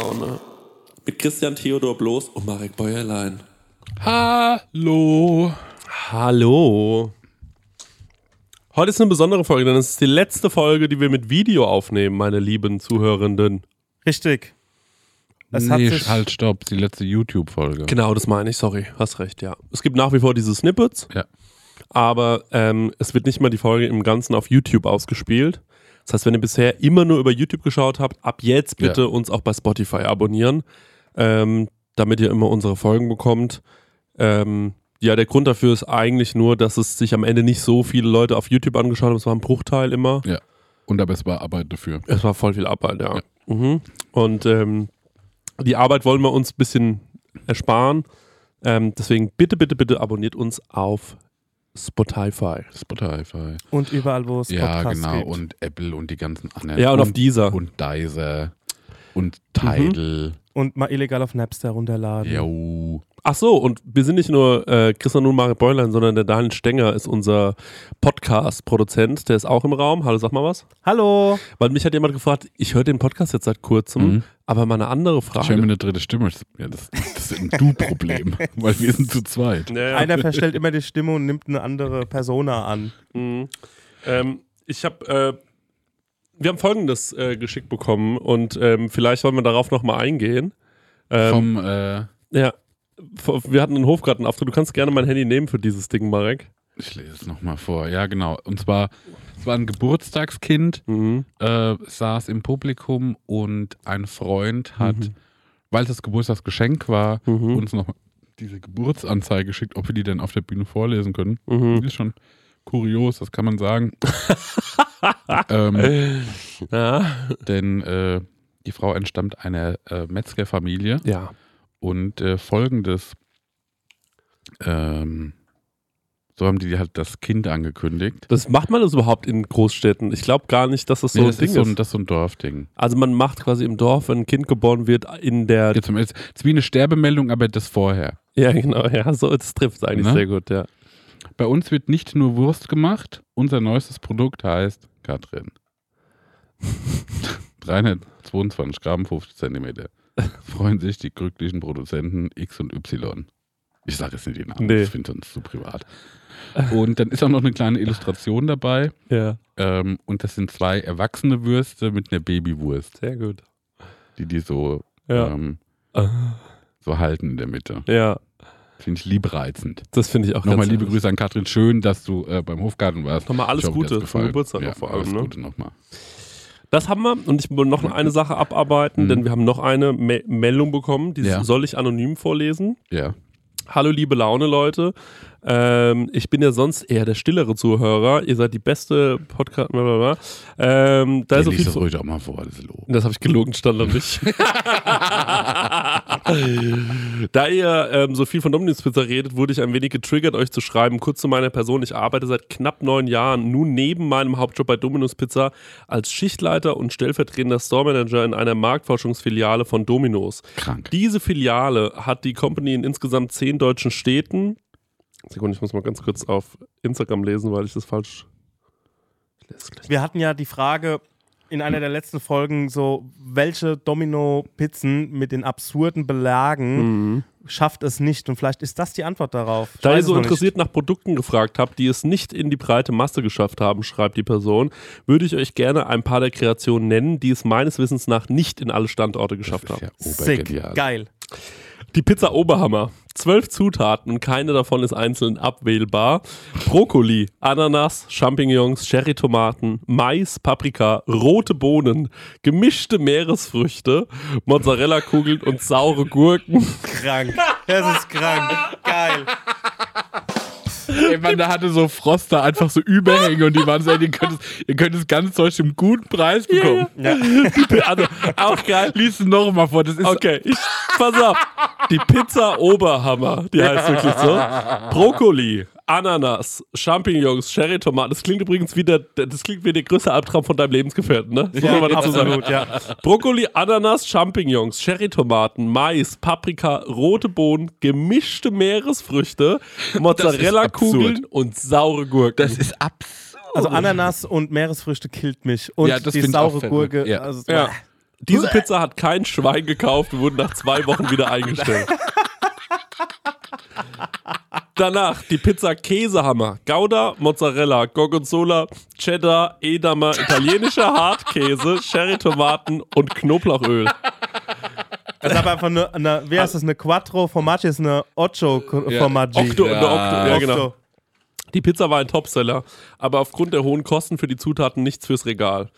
Laune. Mit Christian Theodor Bloß und Marek Bäuerlein. Hallo. Hallo. Heute ist eine besondere Folge, denn es ist die letzte Folge, die wir mit Video aufnehmen, meine lieben Zuhörenden. Richtig. Es hat nee, sich- halt, stopp, die letzte YouTube-Folge. Genau, das meine ich, sorry, hast recht, ja. Es gibt nach wie vor diese Snippets, Ja. aber ähm, es wird nicht mal die Folge im Ganzen auf YouTube ausgespielt. Das heißt, wenn ihr bisher immer nur über YouTube geschaut habt, ab jetzt bitte Ja. uns auch bei Spotify abonnieren, ähm, damit ihr immer unsere Folgen bekommt. Ähm, ja, der Grund dafür ist eigentlich nur, dass es sich am Ende nicht so viele Leute auf YouTube angeschaut haben. Es war ein Bruchteil immer. Und aber es war Arbeit dafür. Es war voll viel Arbeit, ja. Ja. Mhm. Und ähm, die Arbeit wollen wir uns ein bisschen ersparen. Ähm, deswegen bitte, bitte, bitte abonniert uns auf Spotify. Spotify. Und überall, wo es Ja, Podcasts genau. gibt. Und Apple und die ganzen anderen. Ja, und, und auf dieser. Und Deezer. Und Tidal. Und mal illegal auf Napster runterladen. Jo. Ach so, und wir sind nicht nur äh, Christian und Marek Bäulein, sondern der Daniel Stenger ist unser Podcast-Produzent. Der ist auch im Raum. Hallo, sag mal was. Hallo. Weil mich hat jemand gefragt, ich höre den Podcast jetzt seit kurzem, Mhm. aber mal eine andere Ich höre mir Frage. eine dritte Stimme. Ja, das, das ist ein Du-Problem. weil wir sind zu zweit. Ja, ja. Einer verstellt immer die Stimme und nimmt eine andere Persona an. Mhm. Ähm, ich habe, äh, wir haben Folgendes äh, geschickt bekommen und ähm, vielleicht wollen wir darauf nochmal eingehen. Ähm, Vom, äh, ja, wir hatten einen Hofgartenauftritt. Du kannst gerne mein Handy nehmen für dieses Ding, Marek. ich lese es nochmal vor. Ja, genau. Und zwar, es war ein Geburtstagskind, Mhm. äh, saß im Publikum und ein Freund hat, Mhm. weil es das Geburtstagsgeschenk war, Mhm. uns noch diese Geburtsanzeige geschickt, ob wir die denn auf der Bühne vorlesen können. Mhm. Die ist schon kurios, das kann man sagen. ähm, Ja. denn äh, die Frau entstammt einer äh, Metzgerfamilie ja. Und äh, folgendes, ähm, so haben die halt das Kind angekündigt. Das macht man das überhaupt in Großstädten? Ich glaube gar nicht, dass das so Nee, ein das, Ding ist so ein, das ist so ein Dorfding. Also man macht quasi im Dorf, wenn ein Kind geboren wird, in der. Jetzt, es ist wie eine Sterbemeldung, aber das vorher. Ja, genau, ja, so, das trifft eigentlich Ne? sehr gut, ja. Bei uns wird nicht nur Wurst gemacht, unser neuestes Produkt heißt Katrin. 322 Gramm, 50 Zentimeter. Freuen sich die glücklichen Produzenten X und Y. Ich sage jetzt nicht die Namen, Nee. das finde ich sonst zu privat. Und dann ist auch noch eine kleine Illustration dabei. Ja, Ähm, und das sind zwei erwachsene Würste mit einer Babywurst, sehr gut. die die so, Ja. ähm, so halten in der Mitte. ja, Finde ich liebreizend. das finde ich auch Nochmal liebe. Grüße an Katrin. Schön, dass du äh, beim Hofgarten warst. Nochmal alles Ich hoffe, Gute zum. Geburtstag ja, noch vor alles allem. Ne? Gute nochmal. Das haben wir und ich will noch eine Sache abarbeiten, Mhm. denn wir haben noch eine Me Meldung bekommen, die Ja. soll ich anonym vorlesen. Ja. Hallo liebe Laune Leute, ähm, ich bin ja sonst eher der stillere Zuhörer, ihr seid die beste Podcast, blablabla. ähm, da Ja, ist so viel das ruhig auch mal vor, das Lob. Das habe ich gelogen, stand da nicht. da ihr ähm, so viel von Domino's Pizza redet, wurde ich ein wenig getriggert, euch zu schreiben. Kurz zu meiner Person. Ich arbeite seit knapp neun Jahren nun neben meinem Hauptjob bei Domino's Pizza als Schichtleiter und stellvertretender Store Manager in einer Marktforschungsfiliale von Domino's. Krank. Diese Filiale hat die Company in insgesamt zehn deutschen Städten. Sekunde, ich muss mal ganz kurz auf Instagram lesen, weil ich das falsch. Ich. Wir hatten ja die Frage in einer der letzten Folgen so, welche Domino-Pizzen mit den absurden Belagen Mhm. schafft es nicht? Und vielleicht ist das die Antwort darauf. Ich Da ihr so interessiert nach Produkten gefragt habt, die es nicht in die breite Masse geschafft haben, schreibt die Person, würde ich euch gerne ein paar der Kreationen nennen, die es meines Wissens nach nicht in alle Standorte geschafft haben. ja nicht. Sick, geil. Die Pizza Oberhammer. Zwölf Zutaten keine davon ist einzeln abwählbar. Brokkoli, Ananas, Champignons, Cherrytomaten, Mais, Paprika, rote Bohnen, gemischte Meeresfrüchte, Mozzarella-Kugeln und saure Gurken. Krank. Das ist krank. Geil. Ey, man, da hatte so Froster einfach so Überhänge und die waren so, ey, ihr könnt es, ihr könnt es ganz deutsch im guten Preis bekommen. Ja. Also, auch geil. Lies es noch mal vor, das ist Okay, ich, pass auf. Die Pizza Oberhammer, die heißt wirklich so. Brokkoli, Ananas, Champignons, Cherrytomaten. Das klingt übrigens wie der, das klingt wie der größte Albtraum von deinem Lebensgefährten, ne? Das muss man dazu sagen. absolut, ja. Brokkoli, Ananas, Champignons, Cherrytomaten, Mais, Paprika, rote Bohnen, gemischte Meeresfrüchte, Mozzarella-Kugeln und saure Gurken. das ist absurd. Also Ananas und Meeresfrüchte killt mich. Und Ja, das die saure verrückt. Gurke. Ja. Also, Ja. Diese Pizza hat kein Schwein gekauft und wurde nach zwei Wochen wieder eingestellt. Danach die Pizza Käsehammer. Gouda, Mozzarella, Gorgonzola, Cheddar, Edamer, italienischer Hartkäse, Sherry-Tomaten und Knoblauchöl. Das ist aber einfach eine, eine wie heißt das, eine Quattro Formaggi, ist eine Ocho Ja, Formaggi. Octo, Ja. eine Octo, ja, genau. Octo. Die Pizza war ein Topseller, aber aufgrund der hohen Kosten für die Zutaten nichts fürs Regal.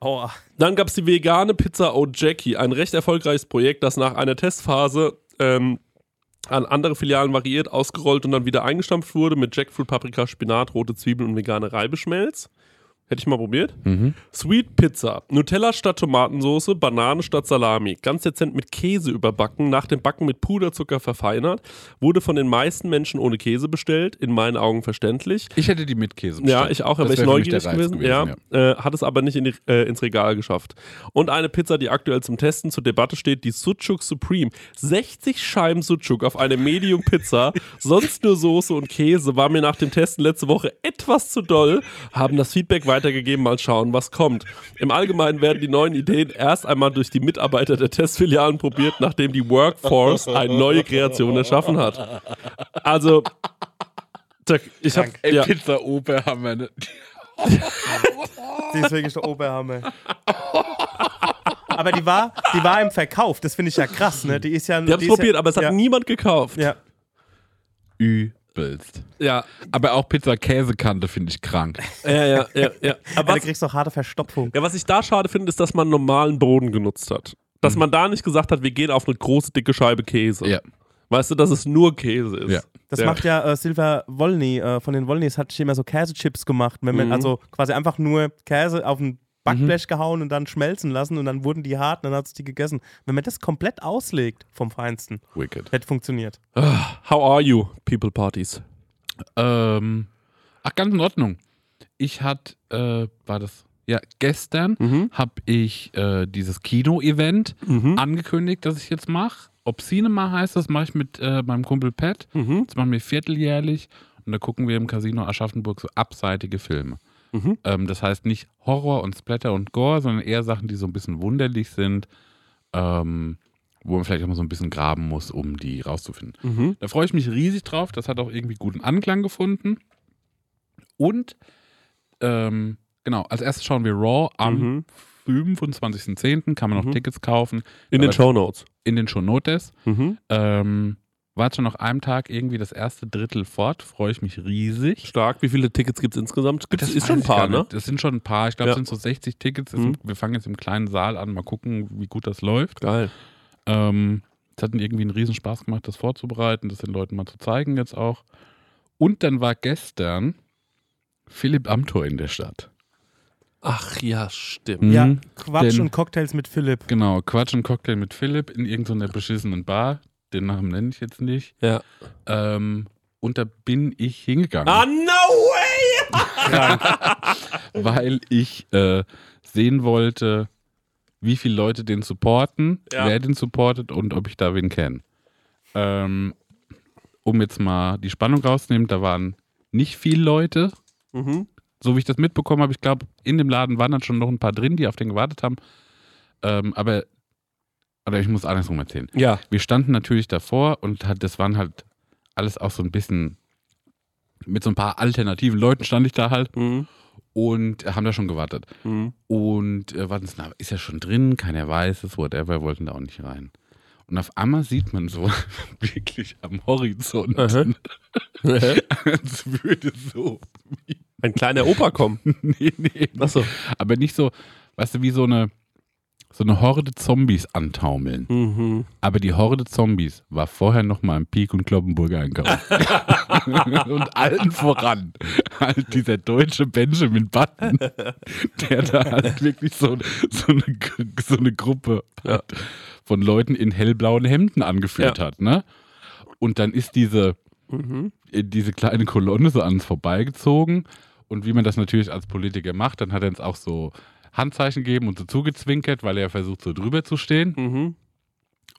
Oh, Dann gab es die vegane Pizza O Jackie, ein recht erfolgreiches Projekt, das nach einer Testphase ähm, an andere Filialen variiert, ausgerollt und dann wieder eingestampft wurde mit Jackfruit, Paprika, Spinat, rote Zwiebeln und vegane Reibeschmelz. Hätte ich mal probiert. Sweet Pizza. Nutella statt Tomatensauce, Banane statt Salami. Ganz dezent mit Käse überbacken, nach dem Backen mit Puderzucker verfeinert. Wurde von den meisten Menschen ohne Käse bestellt, in meinen Augen verständlich. Ich hätte die mit Käse Ja, bestellt. ich auch, wäre ich neugierig Reiz gewesen. ja, Äh, hat es aber nicht in die, äh, ins Regal geschafft. Und eine Pizza, die aktuell zum Testen zur Debatte steht, die Sucuk Supreme. 60 Scheiben Sucuk auf eine Medium Pizza, sonst nur Soße und Käse, war mir nach dem Testen letzte Woche etwas zu doll, haben das Feedback weitergegeben, mal schauen, was kommt. Im Allgemeinen werden die neuen Ideen erst einmal durch die Mitarbeiter der Testfilialen probiert, nachdem die Workforce eine neue Kreation erschaffen hat. Also, ich habe Ey, ja, Pizza Oberhammer. Ne? die ist wirklich der Oberhammer. Aber die war, die war im Verkauf, das finde ich ja krass, ne? Die ist ja. Die haben es die probiert, ja, aber es hat ja, niemand gekauft. Ja. Übelst. Ja, Aber auch Pizza Käsekante finde ich krank. ja, ja, ja. ja. Aber Aber du was, kriegst doch harte Verstopfung. ja, was ich da schade finde, ist, dass man normalen Boden genutzt hat. Dass man da nicht gesagt hat, wir gehen auf eine große, dicke Scheibe Käse. Ja. Weißt du, dass es nur Käse ist. Ja. Das Ja. macht ja äh, Silver Wolny, äh, von den Wolnys hat immer so Käsechips gemacht. Wenn man, Mhm. Also quasi einfach nur Käse auf ein Backblech gehauen und dann schmelzen lassen und dann wurden die hart und dann hat es die gegessen. Wenn man das komplett auslegt vom Feinsten, Wicked. hätte funktioniert. How are you, People Parties? Ähm, ach, ganz in Ordnung. Ich hatte, äh, war das, ja, gestern Mhm. habe ich äh, dieses Kino-Event angekündigt, das ich jetzt mache. Obscinema heißt das, mache ich mit äh, meinem Kumpel Pat. Mhm. Das machen wir vierteljährlich und da gucken wir im Casino Aschaffenburg so abseitige Filme. Mhm. Ähm, das heißt nicht Horror und Splatter und Gore, sondern eher Sachen, die so ein bisschen wunderlich sind, ähm, wo man vielleicht auch mal so ein bisschen graben muss, um die rauszufinden. Mhm. Da freue ich mich riesig drauf. Das hat auch irgendwie guten Anklang gefunden. Und ähm, genau, als erstes schauen wir Raw am Mhm. 25.10. Kann man noch Mhm. Tickets kaufen. In den Aber Show Notes. In den Show Notes. Mhm. Ähm, war jetzt schon nach einem Tag irgendwie das erste Drittel fort. Freue ich mich riesig. Stark. Wie viele Tickets gibt es insgesamt? Gibt's, Das ist schon ein paar, ne? Das sind schon ein paar. Ich glaube, Ja. es sind so 60 Tickets. Mhm. wir fangen jetzt im kleinen Saal an. Mal gucken, wie gut das läuft. Geil. Ähm, es hat mir irgendwie einen riesen Spaß gemacht, das vorzubereiten, das den Leuten mal zu zeigen jetzt auch. Und dann war gestern Philipp Amthor in der Stadt. Ach ja, stimmt. Mhm. Ja, Quatsch Den- und Cocktails mit Philipp. Genau, Quatsch und Cocktail mit Philipp in irgendeiner beschissenen Bar. Den Namen nenne ich jetzt nicht. Ja. Ähm, und da bin ich hingegangen, Ah, no way! weil ich äh, sehen wollte, wie viele Leute den supporten, Ja. wer den supportet und ob ich da wen kenne. Ähm, um jetzt mal die Spannung rauszunehmen, da waren nicht viele Leute, Mhm. so wie ich das mitbekommen habe. Ich glaube, in dem Laden waren dann schon noch ein paar drin, die auf den gewartet haben. Ähm, aber, oder ich muss andersrum erzählen. Ja. Wir standen natürlich davor und hat, das waren halt alles auch so ein bisschen mit so ein paar alternativen Leuten stand ich da halt Mhm. und haben da schon gewartet. Mhm. Und äh, warten, na, ist ja schon drin, keiner weiß es, whatever, wollten da auch nicht rein. Und auf einmal sieht man so wirklich am Horizont, als würde so, Ein kleiner Opa kommen. nee, nee, Achso. aber nicht so, weißt du, wie so eine, so eine Horde Zombies antaumeln. Mhm. Aber die Horde Zombies war vorher noch mal im Peak und Kloppenburger einkaufen. und allen voran halt dieser deutsche Benjamin Button, der da halt wirklich so, so, eine, so eine Gruppe Ja. von Leuten in hellblauen Hemden angeführt Ja. hat. Ne? Und dann ist diese, Mhm. äh, diese kleine Kolonne so an uns vorbeigezogen. Und wie man das natürlich als Politiker macht, dann hat er uns auch so Handzeichen gegeben und so zugezwinkert, weil er versucht, so drüber zu stehen. Mhm.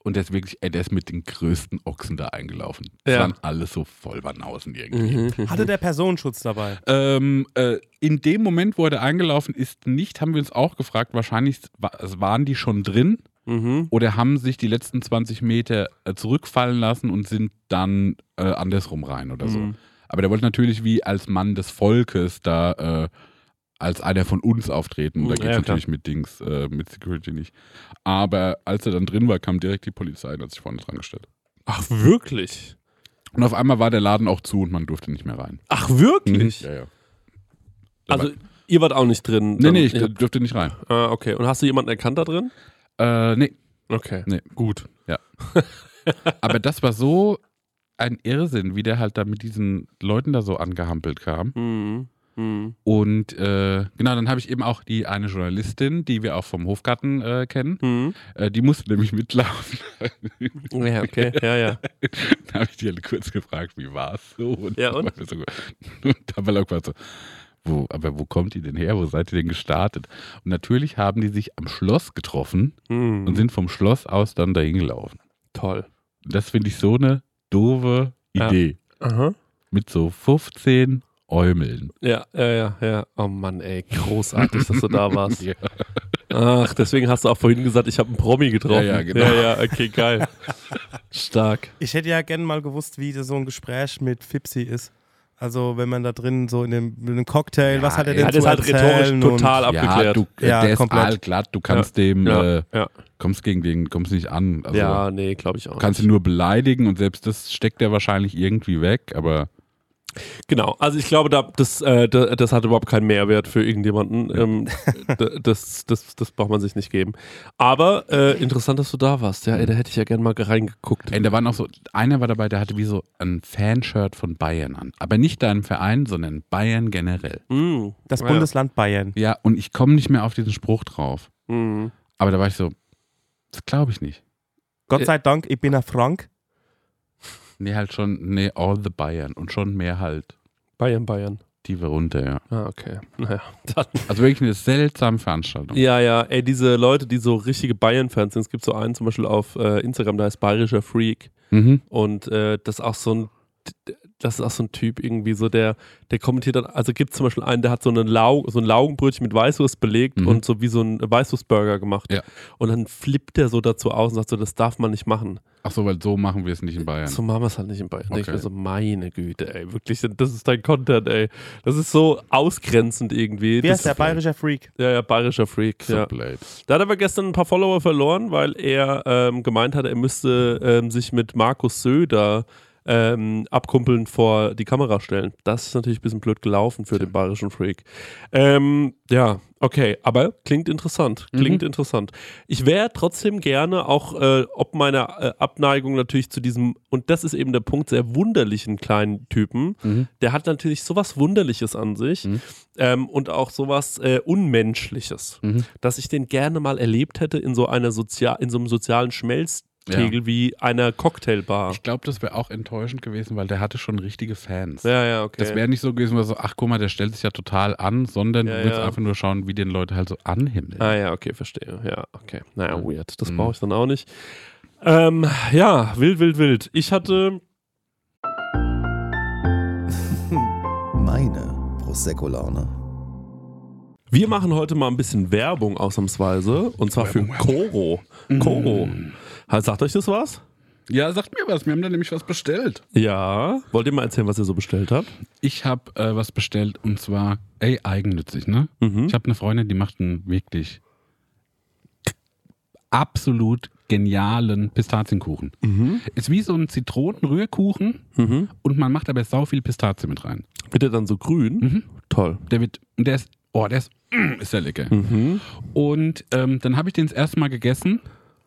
Und der ist wirklich, ey, der ist mit den größten Ochsen da eingelaufen. Das Ja. waren alles so Vollbanausen irgendwie. Hatte der Personenschutz dabei? Ähm, äh, in dem Moment, wo er da eingelaufen ist, nicht, haben wir uns auch gefragt, wahrscheinlich wa- waren die schon drin Mhm. oder haben sich die letzten 20 Meter äh, zurückfallen lassen und sind dann äh, andersrum rein oder so. Mhm. Aber der wollte natürlich wie als Mann des Volkes da äh, als einer von uns auftreten. Da Ja, geht es klar. natürlich mit Dings, äh, mit Security nicht. Aber als er dann drin war, kam direkt die Polizei und hat sich vorne dran gestellt. Ach, wirklich? Und auf einmal war der Laden auch zu und man durfte nicht mehr rein. Ach, wirklich? Ja, ja. Also, ihr wart auch nicht drin? Nee, nee, ich ja. durfte nicht rein. Ah, okay. Und hast du jemanden erkannt da drin? Äh, nee, Okay. nee. Gut. Ja. Aber das war so ein Irrsinn, wie der halt da mit diesen Leuten da so angehampelt kam. Mhm. Mhm. Und äh, genau, dann habe ich eben auch die eine Journalistin, die wir auch vom Hofgarten äh, kennen, Mhm. äh, die musste nämlich mitlaufen. Ja, okay. Ja, ja. da habe ich die halt kurz gefragt, wie war es so? Und Ja, und? So, und da war so, wo, aber wo kommt die denn her? Wo seid ihr denn gestartet? Und natürlich haben die sich am Schloss getroffen Mhm. und sind vom Schloss aus dann dahin gelaufen. Toll. Das finde ich so eine doofe Ja. Idee. Aha. Mit so 15 Äumeln. Ja, ja, ja, ja. Oh Mann, ey, großartig, dass du da warst. Ja. Ach, deswegen hast du auch vorhin gesagt, ich habe einen Promi getroffen. Ja, ja, genau. Ja, ja, okay, geil. Stark. Ich hätte ja gerne mal gewusst, wie das so ein Gespräch mit Fipsi ist. Also wenn man da drin so in dem, in dem Cocktail, Ja, was hat er denn Ja, zu das ist halt rhetorisch total Ja, abgeklärt. du, äh, Ja, der ist komplett. allglatt, du kannst dem, Ja, äh, ja. kommst gegen den, kommst nicht an. Also, ja, nee, glaube ich auch. Du kannst ihn nicht. nur beleidigen und selbst das steckt er wahrscheinlich irgendwie weg, aber Genau, also ich glaube, da, das, äh, da- das hat überhaupt keinen Mehrwert für irgendjemanden. Ähm, das, das, das braucht man sich nicht geben. Aber äh, interessant, dass du da warst. Ja, ey, da hätte ich ja gerne mal reingeguckt. ey, da waren auch so, einer war dabei, der hatte wie so ein Fanshirt von Bayern an. Aber nicht deinem Verein, sondern Bayern generell. Mm, Das ja. Bundesland Bayern. Ja, und ich komme nicht mehr auf diesen Spruch drauf. Mm. Aber da war ich so, das glaube ich nicht. Gott Äh, sei Dank, ich bin ein Frank. Nee, halt schon, nee, all the Bayern und schon mehr halt Bayern, Bayern. tiefer runter, ja. Ah, okay. Naja, dann. Also wirklich eine seltsame Veranstaltung. Ja, ja, ey, diese Leute, die so richtige Bayern-Fans sind, es gibt so einen zum Beispiel auf äh, Instagram, der heißt Bayerischer Freak. Mhm. Und äh, das ist auch so ein, das ist auch so ein Typ irgendwie so, der, der kommentiert dann, also gibt zum Beispiel einen, der hat so, eine Lau so ein Laugenbrötchen mit Weißwurst belegt Mhm. und so wie so ein Weißwurstburger gemacht. Ja. Und dann flippt der so dazu aus und sagt so, das darf man nicht machen. Ach so, weil so machen wir es nicht in Bayern. So machen wir es halt nicht in Bayern. Denk Ich Okay. mir so, meine Güte, ey, wirklich, das ist dein Content, ey. Das ist so ausgrenzend irgendwie. Wie das heißt der bayerische Freak? Ja, ja, bayerischer Freak, So ja. blöd. Da hat aber gestern ein paar Follower verloren, weil er ähm, gemeint hat, er müsste ähm, sich mit Markus Söder ähm, abkumpeln vor die Kamera stellen. Das ist natürlich ein bisschen blöd gelaufen für den bayerischen Freak. Ähm, ja, okay, aber klingt interessant. Klingt interessant. Ich wäre trotzdem gerne auch, äh, ob meiner äh, Abneigung natürlich zu diesem, und das ist eben der Punkt, sehr wunderlichen kleinen Typen, Mhm. der hat natürlich sowas Wunderliches an sich Mhm. ähm, und auch sowas äh, Unmenschliches Mhm. dass ich den gerne mal erlebt hätte in so einer Sozial in so einem sozialen Schmelztegel wie einer Cocktailbar. Ich glaube, das wäre auch enttäuschend gewesen, weil der hatte schon richtige Fans. Ja, ja, okay. Das wäre nicht so gewesen, wo so, ach guck mal, der stellt sich ja total an, sondern Ja, du willst ja. einfach nur schauen, wie den Leute halt so anhimmeln. ah ja, okay, verstehe. Ja, okay. Naja, Ja. weird. Das Mhm. brauche ich dann auch nicht. Ähm, ja, wild, wild, wild. Ich hatte, Meine Prosecco-Laune. wir machen heute mal ein bisschen Werbung ausnahmsweise und zwar für Koro. Koro. Halt, Sagt euch das was? Ja, sagt mir was, wir haben da nämlich was bestellt. Ja. Wollt ihr mal erzählen, was ihr so bestellt habt? Ich habe äh, was bestellt und zwar, ey, eigennützig, ne? Mhm. Ich habe eine Freundin, die macht einen wirklich absolut genialen Pistazienkuchen. Ist wie so ein Zitronenrührkuchen Mhm. und man macht aber sau viel Pistazie mit rein. Wird der dann so grün? Mhm. Toll. Der wird, und der ist, oh, der ist, mm, ist der lecker. Mhm. Und ähm, dann habe ich den das erste Mal gegessen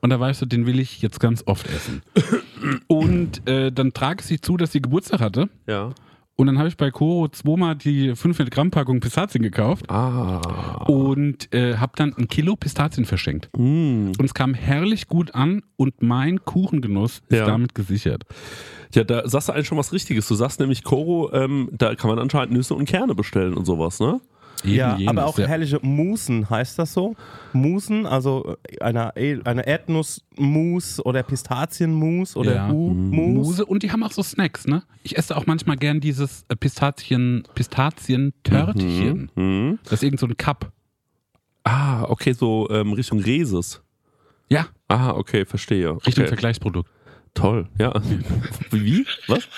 und da weißt du, den will ich jetzt ganz oft essen. Und äh, dann trage ich sie zu, dass sie Geburtstag hatte. Ja. Und dann habe ich bei Koro zweimal die 500 Gramm Packung Pistazien gekauft Ah. und äh, habe dann ein Kilo Pistazien verschenkt. Mm. Und es kam herrlich gut an und mein Kuchengenuss ist Ja. damit gesichert. Ja, da sagst du eigentlich schon was Richtiges. Du sagst nämlich, Koro, ähm, da kann man anscheinend Nüsse und Kerne bestellen und sowas, ne? Eben Ja, jenes, aber auch ja. herrliche Musen, heißt das so? Musen, also eine, eine Erdnussmus oder Pistazienmus oder Ja. U-Mus. Muse und die haben auch so Snacks, ne? Ich esse auch manchmal gern dieses äh, Pistazien, Pistazien-Törtchen. Mhm. Das ist irgend so ein Cup. Ah, okay, so ähm, Richtung Reses. Ja, Ah, okay, verstehe. Richtung okay. Vergleichsprodukt. Toll, ja. Wie? Was?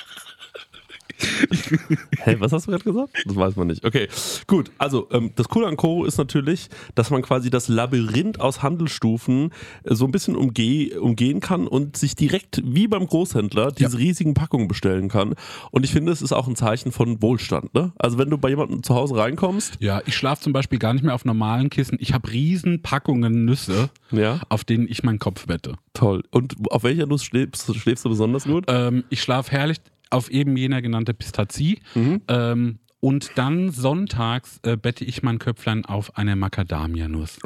Hä, was hast du gerade gesagt? Das weiß man nicht. Okay, gut. Also, ähm, das Coole an Koro ist natürlich, dass man quasi das Labyrinth aus Handelsstufen äh, so ein bisschen umge umgehen kann und sich direkt wie beim Großhändler diese riesigen Packungen bestellen kann. Und ich finde, es ist auch ein Zeichen von Wohlstand. Ne? Also, wenn du bei jemandem zu Hause reinkommst, Ja, ich schlafe zum Beispiel gar nicht mehr auf normalen Kissen. Ich habe riesen Packungen Nüsse, ja, auf denen ich meinen Kopf wette. toll. Und auf welcher Nuss schläfst, schläfst du besonders gut? Ähm, ich schlafe herrlich auf eben jener genannte Pistazie. Ähm, und dann sonntags äh, bette ich mein Köpflein auf eine Macadamia-Nuss.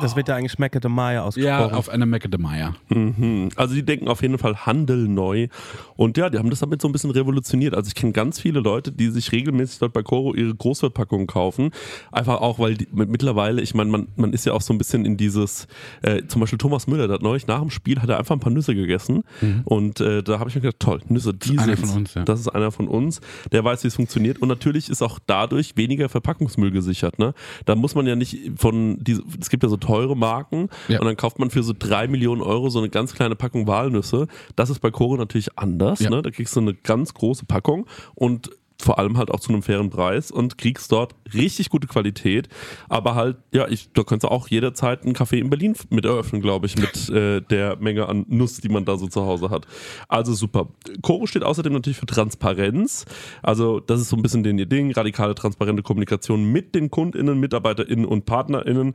Das wird ja eigentlich de Maya Ja, ausgesprochen. auf eine Macadamia. Mhm. Also die denken auf jeden Fall Handel neu. Und ja, die haben das damit so ein bisschen revolutioniert. Also ich kenne ganz viele Leute, die sich regelmäßig dort bei Coro ihre Großverpackungen kaufen. Einfach auch, weil die, mit- mittlerweile, ich meine, man, man ist ja auch so ein bisschen in dieses, äh, zum Beispiel Thomas Müller, der hat neulich nach dem Spiel, hat er einfach ein paar Nüsse gegessen. Und äh, da habe ich mir gedacht, toll, Nüsse, die Mhm. einer sind's. von uns, ja. Das ist einer von uns, der weiß, wie es funktioniert. Und natürlich ist auch dadurch weniger Verpackungsmüll gesichert. Ne? Da muss man ja nicht von, diese, es gibt ja so teure Marken Ja. und dann kauft man für so drei Millionen Euro so eine ganz kleine Packung Walnüsse. Das ist bei Koro natürlich anders. Ja. Ne? Da kriegst du eine ganz große Packung und vor allem halt auch zu einem fairen Preis und kriegst dort richtig gute Qualität. Aber halt, ja, ich, da könntest du auch jederzeit einen Café in Berlin mit eröffnen, glaube ich, mit äh, der Menge an Nuss, die man da so zu Hause hat. Also super. Koro steht außerdem natürlich für Transparenz. Also das ist so ein bisschen den ihr Ding, radikale, transparente Kommunikation mit den KundInnen, MitarbeiterInnen und PartnerInnen.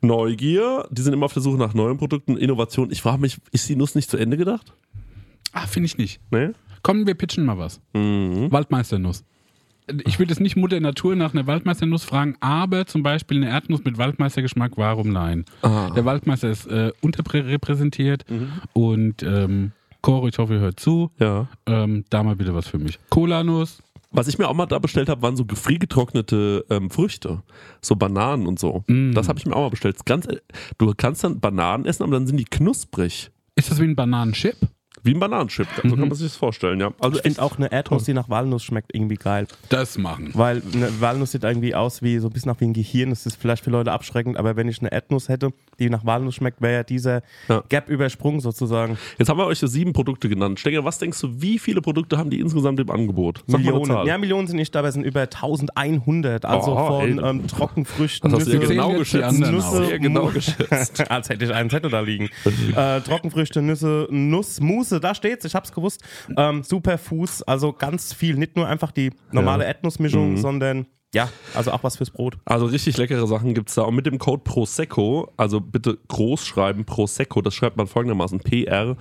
Neugier, die sind immer auf der Suche nach neuen Produkten, Innovation. Ich frage mich, ist die Nuss nicht zu Ende gedacht? Ah, finde ich nicht. Nee? Komm, wir pitchen mal was. Mhm. Waldmeisternuss. Ich würde jetzt nicht Mutter Natur nach einer Waldmeisternuss fragen, aber zum Beispiel eine Erdnuss mit Waldmeistergeschmack, warum nein? Ah. Der Waldmeister ist äh, unterrepräsentiert Mhm. und ähm, Coro, ich hoffe, ihr hört zu. Ja. Ähm, da mal bitte was für mich. Cola-Nuss. Was ich mir auch mal da bestellt habe, waren so gefriergetrocknete ähm, Früchte. So Bananen und so. Mm. Das habe ich mir auch mal bestellt. Ganz, äh, du kannst dann Bananen essen, aber dann sind die knusprig. Ist das wie ein Bananenchip? Wie ein Bananenchip. So kann man sich das vorstellen, ja. Also ich finde auch eine Erdnuss, die nach Walnuss schmeckt, irgendwie geil. Das machen. Weil eine Walnuss sieht irgendwie aus wie so ein bisschen nach wie ein Gehirn. Das ist vielleicht für Leute abschreckend, aber wenn ich eine Erdnuss hätte, die nach Walnuss schmeckt, wäre ja dieser Ja. Gap übersprungen sozusagen. Jetzt haben wir euch ja sieben Produkte genannt. Stenger, was denkst du, wie viele Produkte haben die insgesamt im Angebot? Sag Millionen. Ja, Millionen sind nicht dabei, es sind über 1100. Also Oh, von ähm, Trockenfrüchten, Das hast ja Nüsse, genau geschätzt. Nüsse, genau Mu- geschätzt. Als hätte ich einen Zettel da liegen. äh, Trockenfrüchte, Nüsse, Nuss, Muse, da steht's, ich hab's gewusst. Ähm, Superfuß, also ganz viel. Nicht nur einfach die normale Ja. Mhm. Erdnussmischung, sondern ja, also auch was fürs Brot. Also richtig leckere Sachen gibt es da. Und mit dem Code Prosecco, also bitte groß schreiben, Prosecco, das schreibt man folgendermaßen: P-R-O-S-E-C-C-O.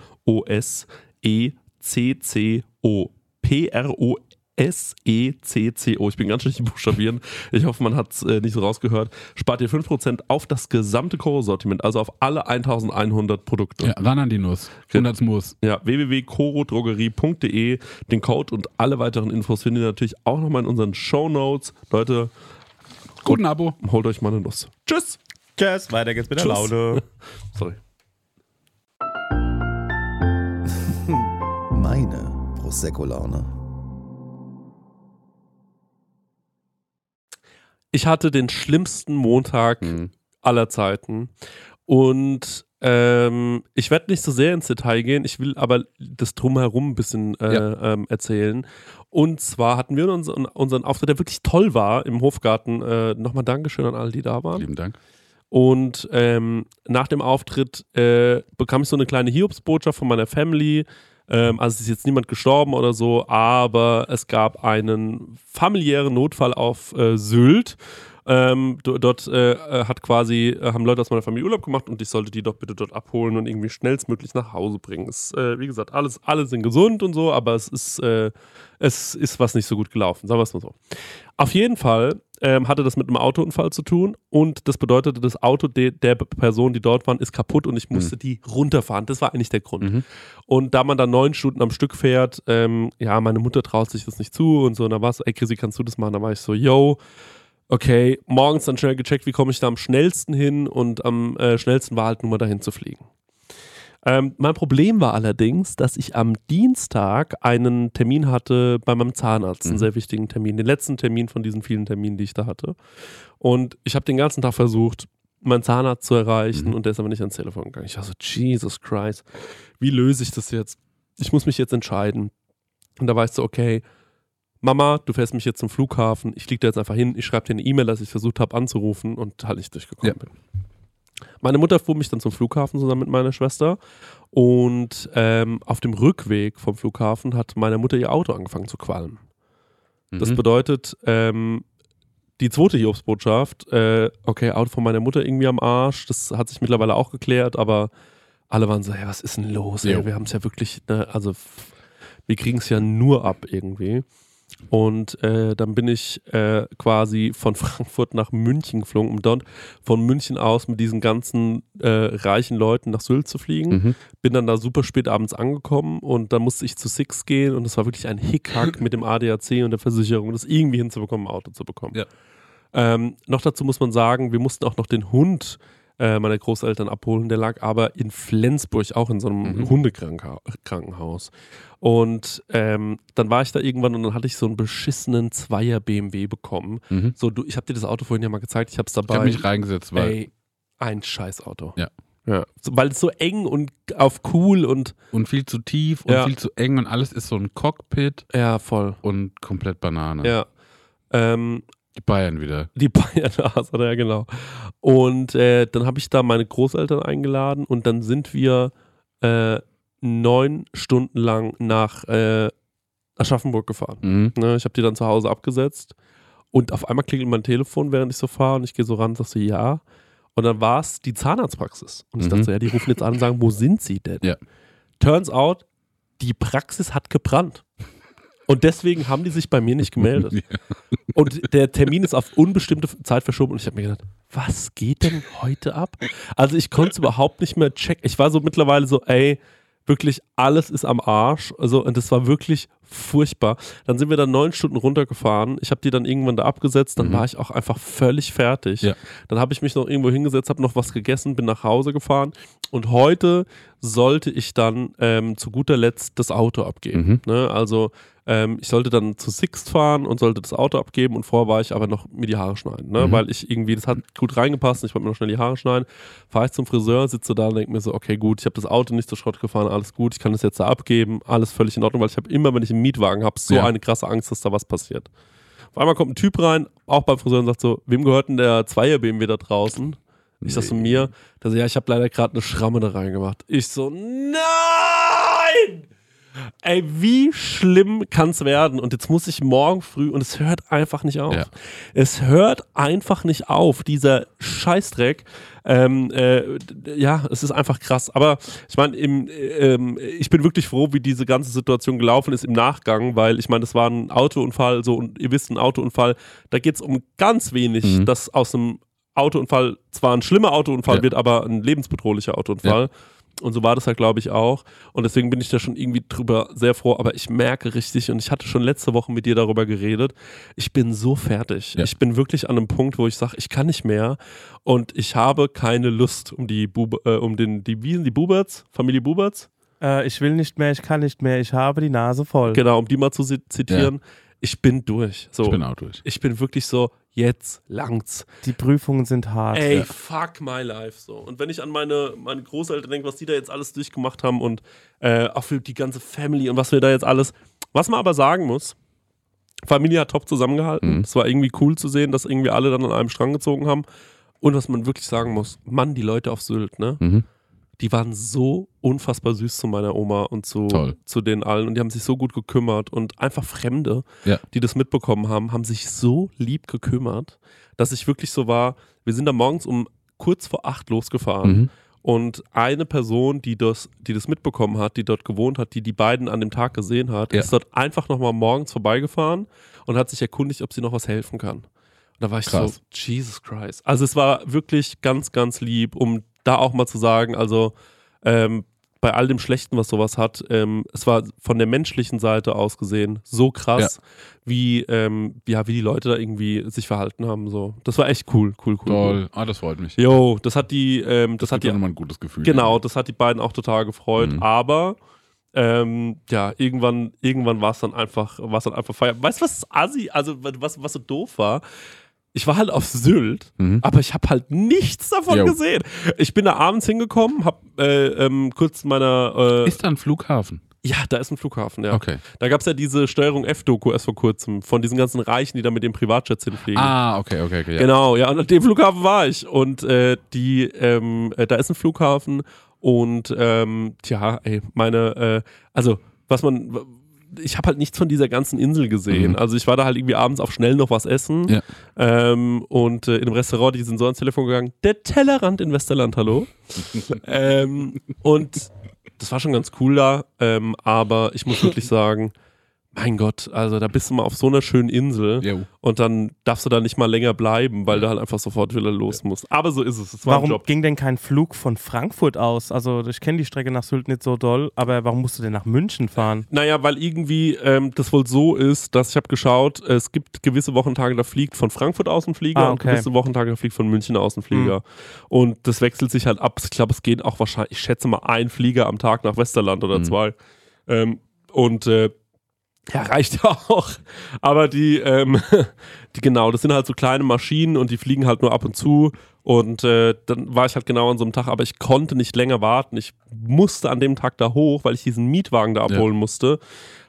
P-R-O-S-E-C-C-O. Ich bin ganz schlecht im Buchstabieren. Ich hoffe, man hat es äh, nicht so rausgehört. Spart ihr 5% auf das gesamte Koro-Sortiment, also auf alle 1100 Produkte. Ja, ran an die Nuss. 100 Muss. Ja, www.corodrogerie.de. Den Code und alle weiteren Infos findet ihr natürlich auch nochmal in unseren Show Notes. Leute, Guten Abo. holt euch mal eine Nuss. Tschüss! Tschüss, weiter geht's mit der Tschüss. Laune. Sorry. Meine Prosecco-Laune. Ich hatte den schlimmsten Montag aller Zeiten. Und ähm, ich werde nicht so sehr ins Detail gehen, ich will aber das Drumherum ein bisschen äh, Ja. ähm, erzählen. Und zwar hatten wir unseren, unseren Auftritt, der wirklich toll war im Hofgarten. Äh, Nochmal Dankeschön an alle, die da waren. Lieben Dank. Und ähm, nach dem Auftritt äh, bekam ich so eine kleine Hiobsbotschaft von meiner Family. Ähm, also es ist jetzt niemand gestorben oder so, aber es gab einen familiären Notfall auf äh, Sylt. Ähm, do- dort äh, äh, hat quasi, äh, haben Leute aus meiner Familie Urlaub gemacht und ich sollte die doch bitte dort abholen und irgendwie schnellstmöglich nach Hause bringen. Es, äh, wie gesagt, alles, alle sind gesund und so, aber es ist, äh, es ist was nicht so gut gelaufen, sagen wir es mal so. Auf jeden Fall ähm, hatte das mit einem Autounfall zu tun und das bedeutete, das Auto de der Person, die dort waren, ist kaputt und ich musste die runterfahren. Das war eigentlich der Grund. Und da man dann neun Stunden am Stück fährt, ähm, ja, meine Mutter traut sich das nicht zu und so, und da war es ey Chrissy, kannst du das machen? Da war ich so, yo, okay, morgens dann schnell gecheckt, wie komme ich da am schnellsten hin und am äh, schnellsten war halt nur mal dahin zu fliegen. Ähm, mein Problem war allerdings, dass ich am Dienstag einen Termin hatte bei meinem Zahnarzt, einen Mhm. sehr wichtigen Termin, den letzten Termin von diesen vielen Terminen, die ich da hatte. Und ich habe den ganzen Tag versucht, meinen Zahnarzt zu erreichen Mhm. und der ist aber nicht ans Telefon gegangen. Ich war so, Jesus Christ, wie löse ich das jetzt? Ich muss mich jetzt entscheiden. Und da war ich so, okay, Mama, du fährst mich jetzt zum Flughafen, ich fliege da jetzt einfach hin, ich schreibe dir eine E-Mail, dass ich versucht habe anzurufen und halt nicht durchgekommen Ja. bin. Meine Mutter fuhr mich dann zum Flughafen zusammen mit meiner Schwester und ähm, auf dem Rückweg vom Flughafen hat meine Mutter ihr Auto angefangen zu qualmen. Das Mhm. bedeutet, ähm, die zweite Hiobsbotschaft, äh, okay, Auto von meiner Mutter irgendwie am Arsch, das hat sich mittlerweile auch geklärt, aber alle waren so, hey, was ist denn los? Ey? Wir haben es ja wirklich, ne, also wir kriegen es ja nur ab irgendwie. Und äh, dann bin ich äh, quasi von Frankfurt nach München geflogen, um dort von München aus mit diesen ganzen äh, reichen Leuten nach Sylt zu fliegen Mhm. bin dann da super spät abends angekommen und dann musste ich zu Six gehen und es war wirklich ein Hickhack mit dem ADAC und der Versicherung, das irgendwie hinzubekommen, ein Auto zu bekommen. Ja. Ähm, noch dazu muss man sagen, wir mussten auch noch den Hund äh, meiner Großeltern abholen, der lag aber in Flensburg, auch in so einem Mhm. Hundekrankenhaus. Und ähm, dann war ich da irgendwann und dann hatte ich so einen beschissenen Zweier BMW bekommen. Mhm. So, du, ich habe dir das Auto vorhin ja mal gezeigt, ich habe es Ich dabei. habe mich reingesetzt, weil Ey, ein Scheißauto. Ja. Ja. Weil es so eng und auf cool und und viel zu tief und Ja. viel zu eng und alles ist so ein Cockpit ja, voll. und komplett Banane. Ja. Ähm, Die Bayern wieder. die Bayern Nase, ja genau. Und äh, dann habe ich da meine Großeltern eingeladen und dann sind wir äh, neun Stunden lang nach äh, Aschaffenburg gefahren. Mhm. Ne, ich habe die dann zu Hause abgesetzt und auf einmal klingelt mein Telefon, während ich so fahre und ich gehe so ran und sag so, ja. Und dann war es die Zahnarztpraxis. Und ich Mhm. dachte so, ja, die rufen jetzt an und sagen, wo sind sie denn? Ja. Turns out, die Praxis hat gebrannt. Und deswegen haben die sich bei mir nicht gemeldet. Und der Termin ist auf unbestimmte Zeit verschoben. Und ich habe mir gedacht, was geht denn heute ab? Also ich konnte es überhaupt nicht mehr checken. Ich war so mittlerweile so, ey, wirklich alles ist am Arsch. Also, und das war wirklich furchtbar. Dann sind wir dann neun Stunden runtergefahren. Ich habe die dann irgendwann da abgesetzt. Dann Mhm. war ich auch einfach völlig fertig. Ja. Dann habe ich mich noch irgendwo hingesetzt, habe noch was gegessen, bin nach Hause gefahren. Und heute sollte ich dann ähm, zu guter Letzt das Auto abgeben. Mhm. Ne? Also ähm, ich sollte dann zu Sixt fahren und sollte das Auto abgeben und vorher war ich aber noch mir die Haare schneiden, ne? Mhm. weil ich irgendwie, das hat gut reingepasst und ich wollte mir noch schnell die Haare schneiden. Fahre ich zum Friseur, sitze da und denke mir so, okay gut, ich habe das Auto nicht zur Schrott gefahren, alles gut, ich kann das jetzt da abgeben, alles völlig in Ordnung, weil ich habe immer, wenn ich einen Mietwagen habe, so Ja. eine krasse Angst, dass da was passiert. Auf einmal kommt ein Typ rein, auch beim Friseur und sagt so, wem gehört denn der Zweier BMW da draußen? Ich sag so mir, so, ja, ich habe leider gerade eine Schramme da reingemacht. Ich so, nein! Ey, wie schlimm kann's werden? Und jetzt muss ich morgen früh, und es hört einfach nicht auf. Ja. Es hört einfach nicht auf, dieser Scheißdreck. Ähm, äh, ja, es ist einfach krass. Aber ich meine, ähm, ich bin wirklich froh, wie diese ganze Situation gelaufen ist im Nachgang, weil ich meine, das war ein Autounfall, so und ihr wisst, ein Autounfall, da geht's um ganz wenig, Mhm. dass aus einem Autounfall zwar ein schlimmer Autounfall Ja. wird, aber ein lebensbedrohlicher Autounfall. Und so war das halt, glaube ich, auch. Und deswegen bin ich da schon irgendwie drüber sehr froh. Aber ich merke richtig, und ich hatte schon letzte Woche mit dir darüber geredet, ich bin so fertig. Ja. Ich bin wirklich an einem Punkt, wo ich sage, ich kann nicht mehr. Und ich habe keine Lust um die, Bub äh, um den, die Wiesen, die Buberts, Familie Buberts, Äh, ich will nicht mehr, ich kann nicht mehr, ich habe die Nase voll. genau, um die mal zu zitieren. Ich bin durch. So. Ich bin auch durch. ich bin wirklich so, jetzt langt's. Die Prüfungen sind hart. Ey, Ja. fuck my life so. Und wenn ich an meine, meine Großeltern denke, was die da jetzt alles durchgemacht haben und äh, auch für die ganze Family und was wir da jetzt alles. Was man aber sagen muss, Familie hat top zusammengehalten. Mhm. Es war irgendwie cool zu sehen, dass irgendwie alle dann an einem Strang gezogen haben. Und was man wirklich sagen muss, Mann, die Leute auf Sylt, ne? Mhm. Die waren so unfassbar süß zu meiner Oma und zu, Toll. zu den allen. Und die haben sich so gut gekümmert. Und einfach Fremde, Ja. die das mitbekommen haben, haben sich so lieb gekümmert, dass ich wirklich so war, wir sind da morgens um kurz vor acht losgefahren. Mhm. Und eine Person, die das, die das mitbekommen hat, die dort gewohnt hat, die die beiden an dem Tag gesehen hat, Ja. ist dort einfach nochmal morgens vorbeigefahren und hat sich erkundigt, ob sie noch was helfen kann. Und da war ich Krass. so, Jesus Christ. Also es war wirklich ganz, ganz lieb, um da auch mal zu sagen, also ähm, bei all dem Schlechten, was sowas hat, ähm, es war von der menschlichen Seite aus gesehen so krass, wie, ähm, ja, wie die Leute da irgendwie sich verhalten haben. So. Das war echt cool, cool, cool. cool. Toll. Ah, das freut mich. Jo, das hat die, ähm, das, Das hat die ja nochmal ein gutes Gefühl. Genau, das hat die beiden auch total gefreut. Mhm. Aber ähm, ja, irgendwann, irgendwann war es dann einfach, war es dann einfach Feier. Weißt du, was assi, also was, was so doof war? Ich war halt auf Sylt, Mhm. aber ich habe halt nichts davon Jo. gesehen. Ich bin da abends hingekommen, hab äh, ähm, kurz meiner äh, Ist da ein Flughafen? ja, da ist ein Flughafen, ja. Okay. Da gab es ja diese Steuerung F-Doku erst vor kurzem von diesen ganzen Reichen, die da mit dem Privatjets hinfliegen. Ah, okay, okay, okay. Ja. Genau, ja, und an dem Flughafen war ich. Und äh, die, ähm, äh, da ist ein Flughafen und ähm, tja, ey, meine, äh, also was man, ich habe halt nichts von dieser ganzen Insel gesehen. Mhm. Also ich war da halt irgendwie abends auf schnell noch was essen Ja. ähm, und äh, in einem Restaurant, die sind so ans Telefon gegangen, der Tellerrand in Westerland, hallo. ähm, und das war schon ganz cool da, ähm, aber ich muss wirklich sagen, mein Gott, also da bist du mal auf so einer schönen Insel Jo. und dann darfst du da nicht mal länger bleiben, weil du halt einfach sofort wieder los musst. Aber so ist es. Es war Warum Job. ging denn kein Flug von Frankfurt aus? Also ich kenne die Strecke nach Sylt nicht so doll, aber warum musst du denn nach München fahren? Naja, weil irgendwie ähm, das wohl so ist, dass ich habe geschaut, es gibt gewisse Wochentage, da fliegt von Frankfurt aus ein Flieger Ah, und okay. gewisse Wochentage, da fliegt von München aus ein Flieger. Und das wechselt sich halt ab. Ich glaube, es geht auch wahrscheinlich, ich schätze mal, ein Flieger am Tag nach Westerland oder Mhm. zwei. Ähm, und äh, ja, reicht ja auch. Aber die, ähm, die, genau, das sind halt so kleine Maschinen und die fliegen halt nur ab und zu. Und äh, dann war ich halt genau an so einem Tag, aber ich konnte nicht länger warten. Ich musste an dem Tag da hoch, weil ich diesen Mietwagen da abholen musste.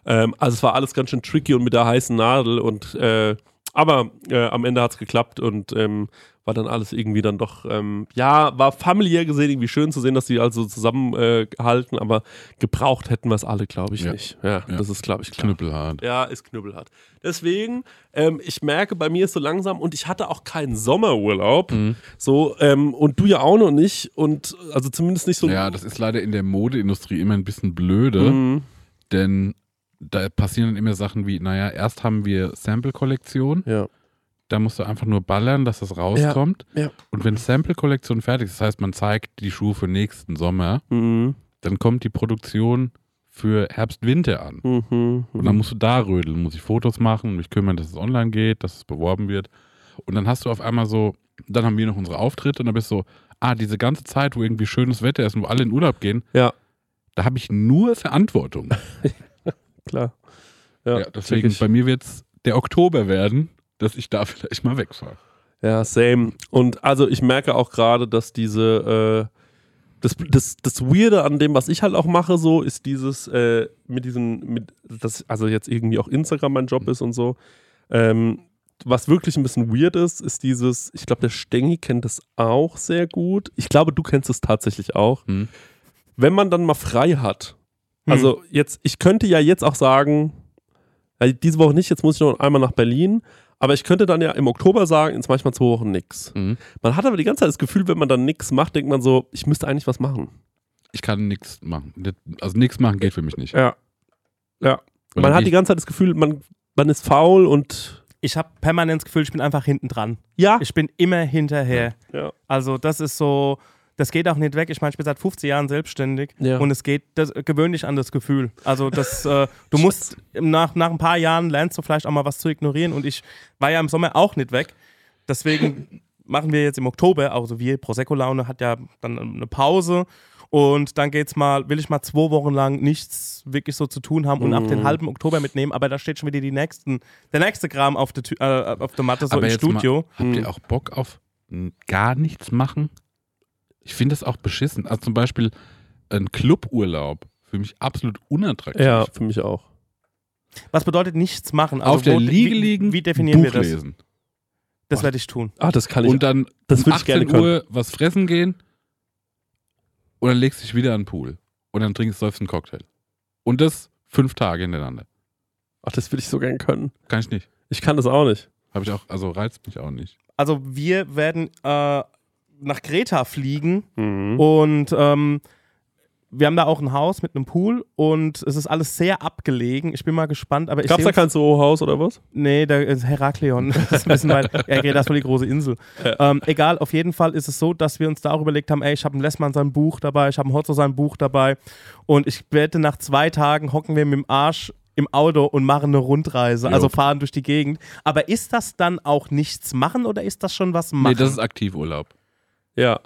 Ähm, also es war alles ganz schön tricky und mit der heißen Nadel und äh, aber äh, am Ende hat es geklappt und ähm, war dann alles irgendwie dann doch, ähm, ja, war familiär gesehen irgendwie schön zu sehen, dass die also zusammenhalten, äh, aber gebraucht hätten wir es alle, glaube ich, Ja. nicht. Ja, Ja. das ist, glaube ich, klar. Knüppelhart. Ja, ist knüppelhart. Deswegen, ähm, ich merke, bei mir ist so langsam und ich hatte auch keinen Sommerurlaub. Mhm. So, ähm, und du ja auch noch nicht. Und also zumindest nicht so. Ja, das ist leider in der Modeindustrie immer ein bisschen blöde, Mhm. denn da passieren dann immer Sachen wie, naja, erst haben wir Sample-Kollektion, Ja. da musst du einfach nur ballern, dass das rauskommt. Ja, ja. Und wenn Sample-Kollektion fertig ist, das heißt, man zeigt die Schuhe für nächsten Sommer, Mhm. dann kommt die Produktion für Herbst-Winter an. Mhm. Und dann musst du da rödeln, muss ich Fotos machen, mich kümmern, dass es online geht, dass es beworben wird. Und dann hast du auf einmal so, dann haben wir noch unsere Auftritte und dann bist du so, ah, diese ganze Zeit, wo irgendwie schönes Wetter ist und wo alle in Urlaub gehen, Ja, da habe ich nur Verantwortung. klar. Ja, Ja, deswegen, check ich. bei mir wird es der Oktober werden, dass ich da vielleicht mal wegfahre. Ja, same. Und also ich merke auch gerade, dass diese, äh, das, das, das Weirde an dem, was ich halt auch mache, so, ist dieses, äh, mit diesen, mit, das, also jetzt irgendwie auch Instagram mein Job ist und so. Ähm, was wirklich ein bisschen weird ist, ist dieses, ich glaube, der Stengi kennt das auch sehr gut. Ich glaube, du kennst es tatsächlich auch. Hm. Wenn man dann mal frei hat, Hm. also jetzt, ich könnte ja jetzt auch sagen, diese Woche nicht, jetzt muss ich noch einmal nach Berlin, aber ich könnte dann ja im Oktober sagen, jetzt manchmal zwei Wochen nix. Mhm. Man hat aber die ganze Zeit das Gefühl, wenn man dann nichts macht, denkt man so, ich müsste eigentlich was machen. Ich kann nichts machen. Also nichts machen geht für mich nicht. Ja. Ja. Weil Man hat die ganze Zeit das Gefühl, man, man ist faul und Ich habe permanent das Gefühl, ich bin einfach hinten dran. ja. Ich bin immer hinterher. Ja. Also das ist so, das geht auch nicht weg. Ich meine, ich bin seit 15 Jahren selbstständig Ja. und es geht das, gewöhn dich an das Gefühl. Also das, äh, du musst nach, nach ein paar Jahren lernst du vielleicht auch mal was zu ignorieren und ich war ja im Sommer auch nicht weg. Deswegen machen wir jetzt im Oktober, also wir, Prosecco Laune hat ja dann eine Pause und dann geht's mal, will ich mal zwei Wochen lang nichts wirklich so zu tun haben und ab Mhm. den halben Oktober mitnehmen, aber da steht schon wieder die nächsten, der nächste Kram auf der, äh, auf der Matte so Aber im jetzt Studio. Mal, habt ihr Mhm. auch Bock auf gar nichts machen? Ich finde das auch beschissen. Also zum Beispiel ein Cluburlaub. Für mich absolut unattraktiv. Ja, für mich auch. Was bedeutet nichts machen? Also auf der wo- Liege wie, liegen, Wie definieren Buch wir das? lesen. Das werde ich tun. Ah, das kann ich. Und dann das um würde ich gerne 18 Uhr was fressen gehen und dann legst du dich wieder an den Pool. Und dann trinkst du einen Cocktail. Und das fünf Tage hintereinander. Ach, das würde ich so gerne können. Kann ich nicht. Ich kann das auch nicht. Habe ich auch, also reizt mich auch nicht. Also wir werden äh, nach Kreta fliegen Mhm. und ähm, wir haben da auch ein Haus mit einem Pool und es ist alles sehr abgelegen. Ich bin mal gespannt, aber ich Gab's da kein Soho-Haus oder was? Nee, da ist Herakleon. Das ist ein bisschen weit. Ja, das war die große Insel. Ähm, egal, auf jeden Fall ist es so, dass wir uns da auch überlegt haben, ey, ich habe einen Lessmann sein Buch dabei, ich habe einen Hotzo sein Buch dabei und ich wette, nach zwei Tagen hocken wir mit dem Arsch im Auto und machen eine Rundreise, Jo. also fahren durch die Gegend. Aber ist das dann auch nichts machen oder ist das schon was machen? Nee, das ist Aktivurlaub. Ja.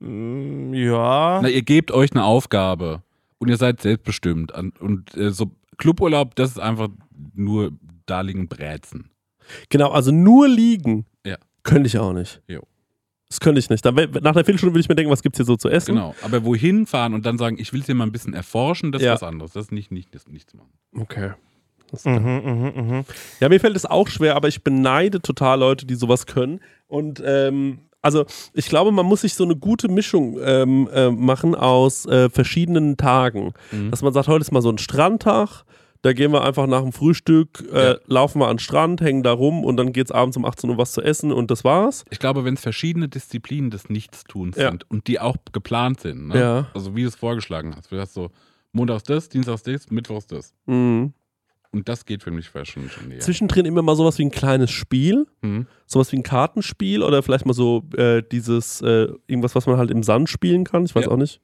Mm, ja. Na, ihr gebt euch eine Aufgabe und ihr seid selbstbestimmt. Und äh, so Cluburlaub, das ist einfach nur da liegen Brätzen. Genau, also nur liegen Ja. könnte ich auch nicht. Jo. Das könnte ich nicht. Dann, nach einer Viertelstunde würde ich mir denken, was gibt's hier so zu essen? Genau. Aber wohin fahren und dann sagen, ich will es hier mal ein bisschen erforschen, das ist Ja. was anderes. Das ist nicht, nicht, das nichts machen. Okay. Mhm, mhm, mhm. Ja, mir fällt es auch schwer, aber ich beneide total Leute, die sowas können. Und ähm, also ich glaube, man muss sich so eine gute Mischung ähm, äh, machen aus äh, verschiedenen Tagen. Mhm. Dass man sagt, heute ist mal so ein Strandtag. Da gehen wir einfach nach dem Frühstück, äh, Ja. laufen wir an den Strand, hängen da rum und dann geht's abends um 18 Uhr was zu essen und das war's. Ich glaube, wenn es verschiedene Disziplinen des Nichtstuns Ja. sind und die auch geplant sind, ne? Ja. also wie du es vorgeschlagen hast, du hast so montags das, dienstags das, mittwochs das. Mhm. Und das geht für mich fast schon, schon näher. Zwischendrin immer mal sowas wie ein kleines Spiel. Mhm. sowas wie ein Kartenspiel oder vielleicht mal so äh, dieses, äh, irgendwas, was man halt im Sand spielen kann. Ich weiß Ja. auch nicht.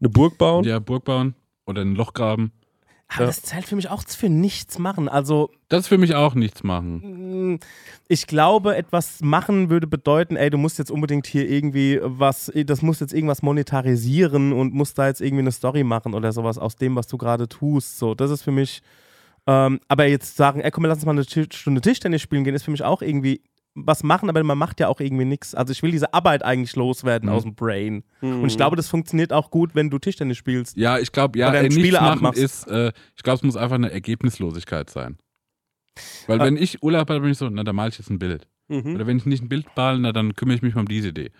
Eine Burg bauen. Ja, Burg bauen oder ein Loch graben. Aber Ja. das zählt für mich auch für nichts machen. Also Das ist für mich auch nichts machen. Mm, Ich glaube, etwas machen würde bedeuten, ey, du musst jetzt unbedingt hier irgendwie was, das muss jetzt irgendwas monetarisieren und musst da jetzt irgendwie eine Story machen oder sowas aus dem, was du gerade tust. So, das ist für mich. Ähm, aber jetzt sagen, ey, komm, lass uns mal eine Ti- Stunde Tischtennis spielen gehen, ist für mich auch irgendwie was machen, aber man macht ja auch irgendwie nichts. Also ich will diese Arbeit eigentlich loswerden Mhm. aus dem Brain. Und ich glaube, das funktioniert auch gut, wenn du Tischtennis spielst. Ja, ich glaube, ja, äh, einen nichts machen machst. ist, äh, ich glaube, es muss einfach eine Ergebnislosigkeit sein. Weil Ah. wenn ich Urlaub habe, bin ich so, na, da male ich jetzt ein Bild. Mhm. Oder wenn ich nicht ein Bild male, na, dann kümmere ich mich mal um diese Idee.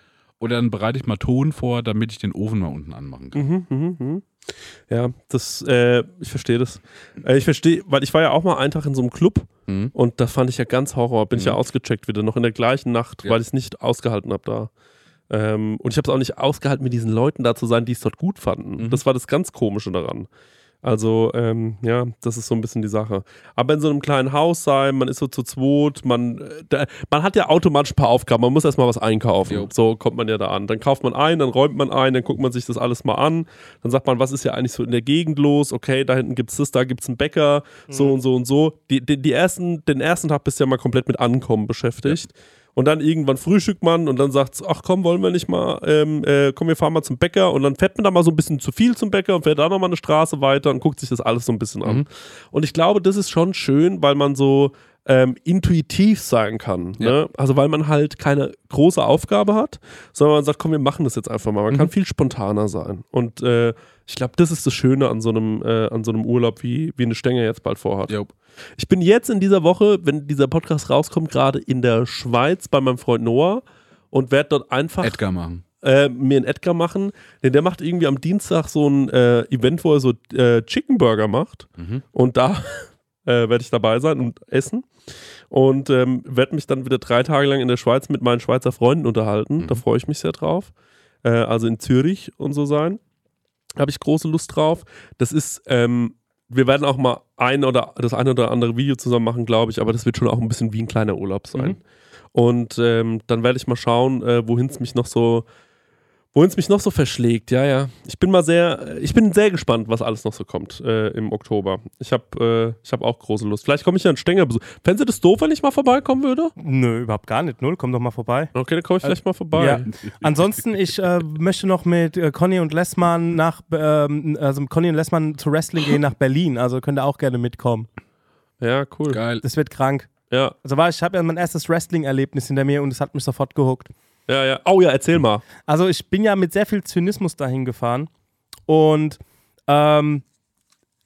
Oder dann bereite ich mal Ton vor, damit ich den Ofen mal unten anmachen kann. Mhm, mhm, mhm. Ja, das, äh, ich verstehe das. Äh, ich verstehe, weil ich war ja auch mal einen Tag in so einem Club Mhm. und das fand ich ja ganz Horror. Bin ich ja Mhm. ausgecheckt wieder, noch in der gleichen Nacht, Ja. weil ich es nicht ausgehalten habe da. Ähm, und ich habe es auch nicht ausgehalten, mit diesen Leuten da zu sein, die es dort gut fanden. Mhm. Das war das ganz Komische daran. Also, ähm, ja, das ist so ein bisschen die Sache. Aber in so einem kleinen Haus sein, man ist so zu zweit, man, äh, da, man hat ja automatisch ein paar Aufgaben, man muss erstmal was einkaufen. Jo. So kommt man ja da an. Dann kauft man ein, dann räumt man ein, dann guckt man sich das alles mal an. Dann sagt man, was ist ja eigentlich so in der Gegend los? Okay, da hinten gibt's das, da gibt's einen Bäcker, so und so und so. Die, die, die ersten, den ersten Tag bist du ja mal komplett mit Ankommen beschäftigt. Und dann irgendwann frühstückt man und dann sagt ach komm, wollen wir nicht mal, ähm, äh, komm, wir fahren mal zum Bäcker. Und dann fährt man da mal so ein bisschen zu viel zum Bäcker und fährt da nochmal eine Straße weiter und guckt sich das alles so ein bisschen an. Mhm. Und ich glaube, das ist schon schön, weil man so ähm, intuitiv sein kann. Ja. Ne? Also weil man halt keine große Aufgabe hat, sondern man sagt, komm, wir machen das jetzt einfach mal. Man Mhm. kann viel spontaner sein. Und äh, ich glaube, das ist das Schöne an so einem, äh, an so einem Urlaub, wie, wie eine Stenge jetzt bald vorhat. Jo. Ich bin jetzt in dieser Woche, wenn dieser Podcast rauskommt, gerade in der Schweiz bei meinem Freund Noah und werde dort einfach Edgar machen. äh, mir einen Edgar machen. Denn der macht irgendwie am Dienstag so ein äh, Event, wo er so äh, Chicken Burger macht. Mhm. Und da äh, werde ich dabei sein und essen. Und ähm, werde mich dann wieder drei Tage lang in der Schweiz mit meinen Schweizer Freunden unterhalten. Mhm. Da freue ich mich sehr drauf. Äh, also in Zürich und so sein. Habe ich große Lust drauf. Das ist, ähm, wir werden auch mal ein oder das eine oder andere Video zusammen machen, glaube ich, aber das wird schon auch ein bisschen wie ein kleiner Urlaub sein. Mhm. Und ähm, dann werde ich mal schauen, äh, wohin es mich noch so, wohin es mich noch so verschlägt. Ja, ja. Ich bin mal sehr, ich bin sehr gespannt, was alles noch so kommt äh, im Oktober. Ich habe, äh, ich habe auch große Lust. Vielleicht komme ich ja in Stenger besuchen. Fändest du das doof, wenn ich mal vorbeikommen würde? Nö, überhaupt gar nicht. Null, komm doch mal vorbei. Okay, dann komme ich vielleicht mal vorbei. Ja. Ansonsten, ich äh, möchte noch mit äh, Conny und Lessmann nach, ähm, also mit Conny und Lessmann zu Wrestling gehen nach Berlin. Also könnt ihr auch gerne mitkommen. Ja, cool. Geil. Das wird krank. Ja, Also war ich habe ja mein erstes Wrestling-Erlebnis hinter mir und es hat mich sofort gehuckt. Ja, ja. Oh ja, erzähl mal. Also ich bin ja mit sehr viel Zynismus dahin gefahren und ähm,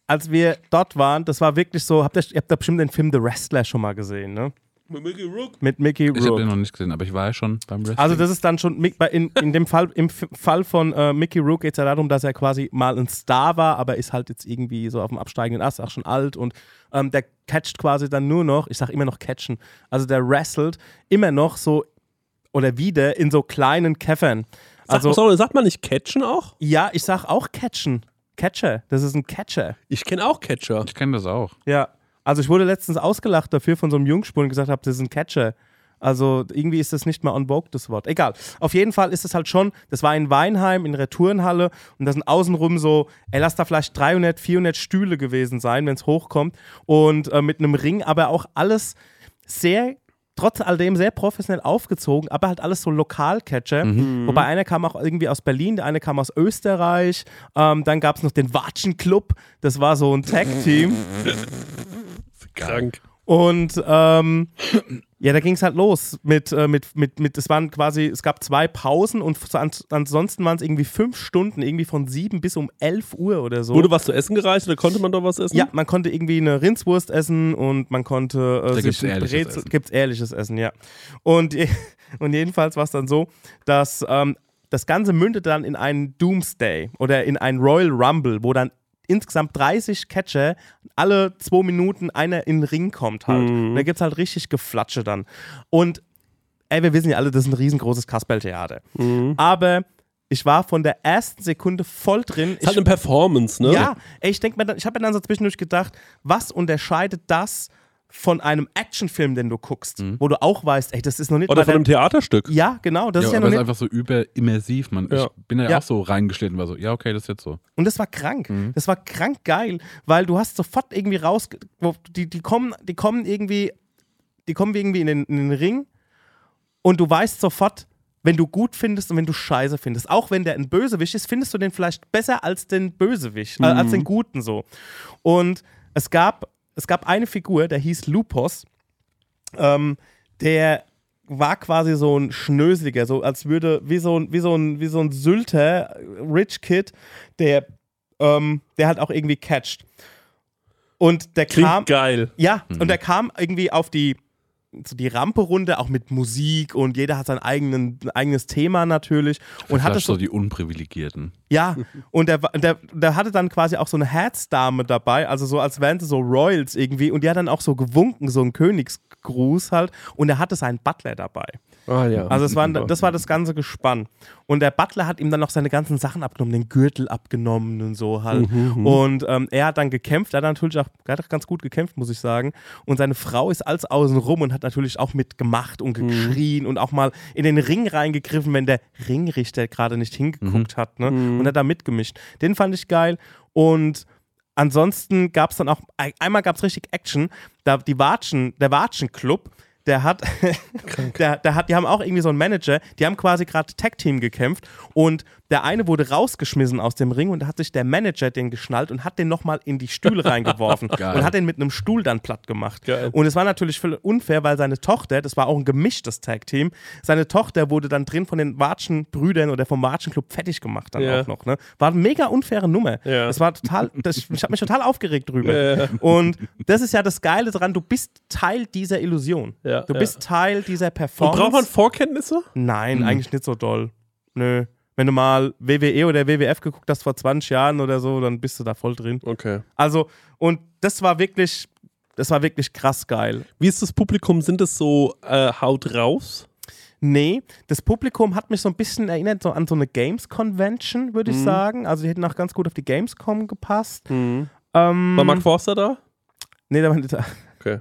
als wir dort waren, das war wirklich so, habt ihr, ihr habt da bestimmt den Film The Wrestler schon mal gesehen, ne? Mit Mickey Rook. Mit Mickey Ich habe den Rourke. noch nicht gesehen, aber ich war ja schon beim Wrestling. Also das ist dann schon, in, in dem Fall, im Fall von äh, Mickey Rook geht es ja darum, dass er quasi mal ein Star war, aber ist halt jetzt irgendwie so auf dem absteigenden Ast, auch schon alt und ähm, der catcht quasi dann nur noch, ich sag immer noch catchen, also der wrestelt immer noch so oder wieder in so kleinen Käffern. Also, Sag, sorry, sagt man nicht Catchen auch? ja, ich sag auch Catchen. Catcher, das ist ein Catcher. Ich kenne auch Catcher. Ich kenne das auch. Ja. Also ich wurde letztens ausgelacht dafür von so einem Jungspur und gesagt habe, das ist ein Catcher. Also irgendwie ist das nicht mehr on vogue, das Wort. Egal. Auf jeden Fall ist es halt schon, das war in Weinheim, in der Retourenhalle und da sind außenrum so, ey, lass da vielleicht 300, 400 Stühle gewesen sein, wenn es hochkommt. Und äh, mit einem Ring, aber auch alles sehr, trotz alledem sehr professionell aufgezogen, aber halt alles so Lokalcatcher. Wobei einer kam auch irgendwie aus Berlin, der eine kam aus Österreich. Ähm, dann gab es noch den Watschen Club, das war so ein Tag-Team. Krank. Und ähm, ja, da ging es halt los mit, äh, mit, mit, mit, es waren quasi, es gab zwei Pausen und so an, ansonsten waren es irgendwie fünf Stunden, irgendwie von sieben bis um elf Uhr oder so. Wurde was zu essen gereicht oder konnte man da was essen? ja, man konnte irgendwie eine Rindswurst essen und man konnte äh, Da sich gibt's ein ehrliches Brezel- Essen. gibt's ehrliches Essen, ja. Und, und jedenfalls war es dann so, dass ähm, das Ganze mündet dann in einen Doomsday oder in einen Royal Rumble, wo dann insgesamt 30 Catcher alle zwei Minuten einer in den Ring kommt halt. Und da gibt es halt richtig Geflatsche dann. Und ey, wir wissen ja alle, das ist ein riesengroßes Kasperltheater. Aber ich war von der ersten Sekunde voll drin. Ist halt eine Performance, ne? Ja, ey, ich denke mir, dann- ich habe mir dann so zwischendurch gedacht, was unterscheidet das von einem Actionfilm, den du guckst, wo du auch weißt, ey, das ist noch nicht Oder mal von einem Theaterstück. Ja, genau, das ja, ist ja noch nicht. einfach so überimmersiv. Man, Ja. Ich bin ja, Ja. auch so reingeschnitten und war so, ja, okay, das ist jetzt so. Und das war krank. Mhm. Das war krank geil, weil du hast sofort irgendwie raus, die, die kommen, die kommen irgendwie, die kommen irgendwie in den, in den Ring und du weißt sofort, wenn du gut findest und wenn du scheiße findest. Auch wenn der ein Bösewicht ist, findest du den vielleicht besser als den Bösewicht, äh, als Mhm. den Guten so. Und es gab, es gab eine Figur, der hieß Lupus, ähm, der war quasi so ein Schnöseliger, so als würde, wie so ein, wie so ein, wie so ein Sylter, Rich Kid, der, ähm, der halt auch irgendwie catcht. Und der Klingt kam. geil. Ja, und der kam irgendwie auf die, so die Rampe runter, auch mit Musik und jeder hat sein eigenen, eigenes Thema natürlich. Und hatte so so, die Unprivilegierten. ja, und der, der, der hatte dann quasi auch so eine Herzdame dabei, also so als wären sie so Royals irgendwie. Und die hat dann auch so gewunken, so ein Königsgruß halt. Und er hatte seinen Butler dabei. Ah, ja. Also es war, das war das ganze Gespann. Und der Butler hat ihm dann noch seine ganzen Sachen abgenommen, den Gürtel abgenommen und so halt. Und ähm, er hat dann gekämpft, er hat natürlich auch, er hat auch ganz gut gekämpft, muss ich sagen. Und seine Frau ist alles außen rum und hat natürlich auch mitgemacht und geschrien und auch mal in den Ring reingegriffen, wenn der Ringrichter gerade nicht hingeguckt hat. Ne? Und hat da mitgemischt. Den fand ich geil. Und ansonsten gab es dann auch, ein- einmal gab es richtig Action, da die Watschen, der Watschen-Club, der hat, der, der hat, die haben auch irgendwie so einen Manager, die haben quasi gerade Tag-Team gekämpft und der eine wurde rausgeschmissen aus dem Ring und da hat sich der Manager den geschnallt und hat den nochmal in die Stühle reingeworfen Geil. und hat den mit einem Stuhl dann platt gemacht. Geil. Und es war natürlich völlig unfair, weil seine Tochter, das war auch ein gemischtes Tag-Team, seine Tochter wurde dann drin von den Watschen-Brüdern oder vom Watschen-Club fertig gemacht dann Ja. auch noch. Ne? War eine mega unfaire Nummer. Ja. Das war total, das, ich habe mich total aufgeregt drüber. Und das ist ja das Geile daran, du bist Teil dieser Illusion. Ja, du ja. bist Teil dieser Und Performance. braucht man Vorkenntnisse? Nein, eigentlich nicht so doll. Nö. Wenn du mal WWE oder WWF geguckt hast vor 20 Jahren oder so, dann bist du da voll drin. Okay. Also, und das war wirklich, das war wirklich krass geil. Wie ist das Publikum? Sind es so äh, Haut raus? Nee, das Publikum hat mich so ein bisschen erinnert so an so eine Games-Convention, würde Mhm. ich sagen. Also, die hätten auch ganz gut auf die Gamescom gepasst. Ähm, War Mark Forster da? nee, da war nicht da. Okay.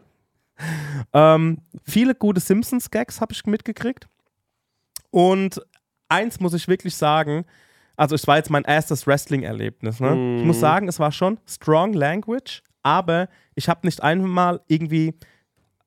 Ähm, viele gute Simpsons-Gags habe ich mitgekriegt. Und eins muss ich wirklich sagen, also es war jetzt mein erstes Wrestling-Erlebnis. Ne? Ich muss sagen, es war schon strong language, aber ich habe nicht einmal irgendwie,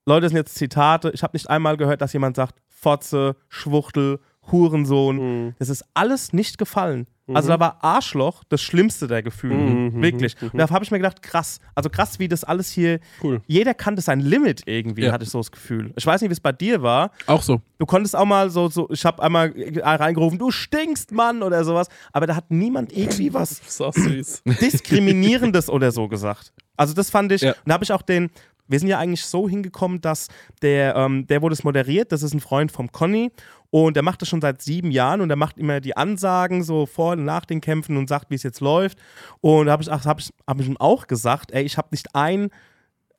Leute, das sind jetzt Zitate, ich habe nicht einmal gehört, dass jemand sagt, Fotze, Schwuchtel, Hurensohn. Das ist alles nicht gefallen. Also da war Arschloch das schlimmste der Gefühle. Wirklich. Und da habe ich mir gedacht, krass. Also krass, wie das alles hier. Cool. Jeder kannte sein Limit irgendwie, Ja. hatte ich so das Gefühl. Ich weiß nicht, wie es bei dir war. Auch so. Du konntest auch mal so, so ich habe einmal reingerufen, du stinkst, Mann, oder sowas. Aber da hat niemand irgendwie was Das ist auch süß. Diskriminierendes oder so gesagt. Also das fand ich, Ja. und da habe ich auch den, wir sind ja eigentlich so hingekommen, dass der, ähm, der wurde es moderiert, das ist ein Freund vom Conny und der macht das schon seit sieben Jahren und der macht immer die Ansagen so vor und nach den Kämpfen und sagt, wie es jetzt läuft. Und da habe ich, ach, hab ich, hab ich ihm auch gesagt, ey, ich habe nicht ein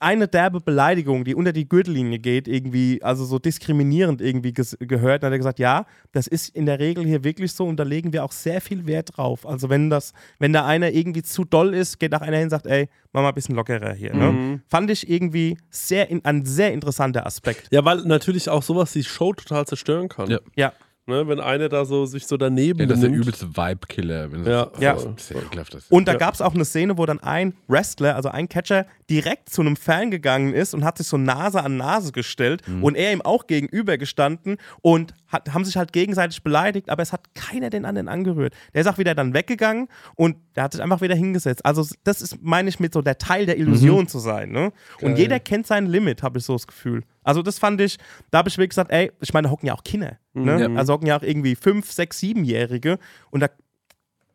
eine derbe Beleidigung, die unter die Gürtellinie geht, irgendwie, also so diskriminierend irgendwie ges- gehört. Dann hat er gesagt, ja, das ist in der Regel hier wirklich so und da legen wir auch sehr viel Wert drauf. Also wenn das, wenn da einer irgendwie zu doll ist, geht auch einer hin und sagt, ey, mach mal ein bisschen lockerer hier. Ne? Fand ich irgendwie sehr in, ein sehr interessanter Aspekt. Ja, weil natürlich auch sowas die Show total zerstören kann. Ja. Ja. Ne, wenn einer da so sich so daneben Ja, das ist der übelste Vibe-Killer. Ja. das- Ja. ekelhaft, das. Und da Ja. gab es auch eine Szene, wo dann ein Wrestler, also ein Catcher, direkt zu einem Fan gegangen ist und hat sich so Nase an Nase gestellt und er ihm auch gegenüber gestanden und hat, haben sich halt gegenseitig beleidigt, aber es hat keiner den anderen angerührt. Der ist auch wieder dann weggegangen und der hat sich einfach wieder hingesetzt. Also das ist, meine ich, mit so der Teil der Illusion zu sein. Ne? Und jeder kennt sein Limit, habe ich so das Gefühl. Also das fand ich, da habe ich wirklich gesagt, ey, ich meine, da hocken ja auch Kinder. Ne? Ja. Also hocken ja auch irgendwie fünf, sechs, siebenjährige und da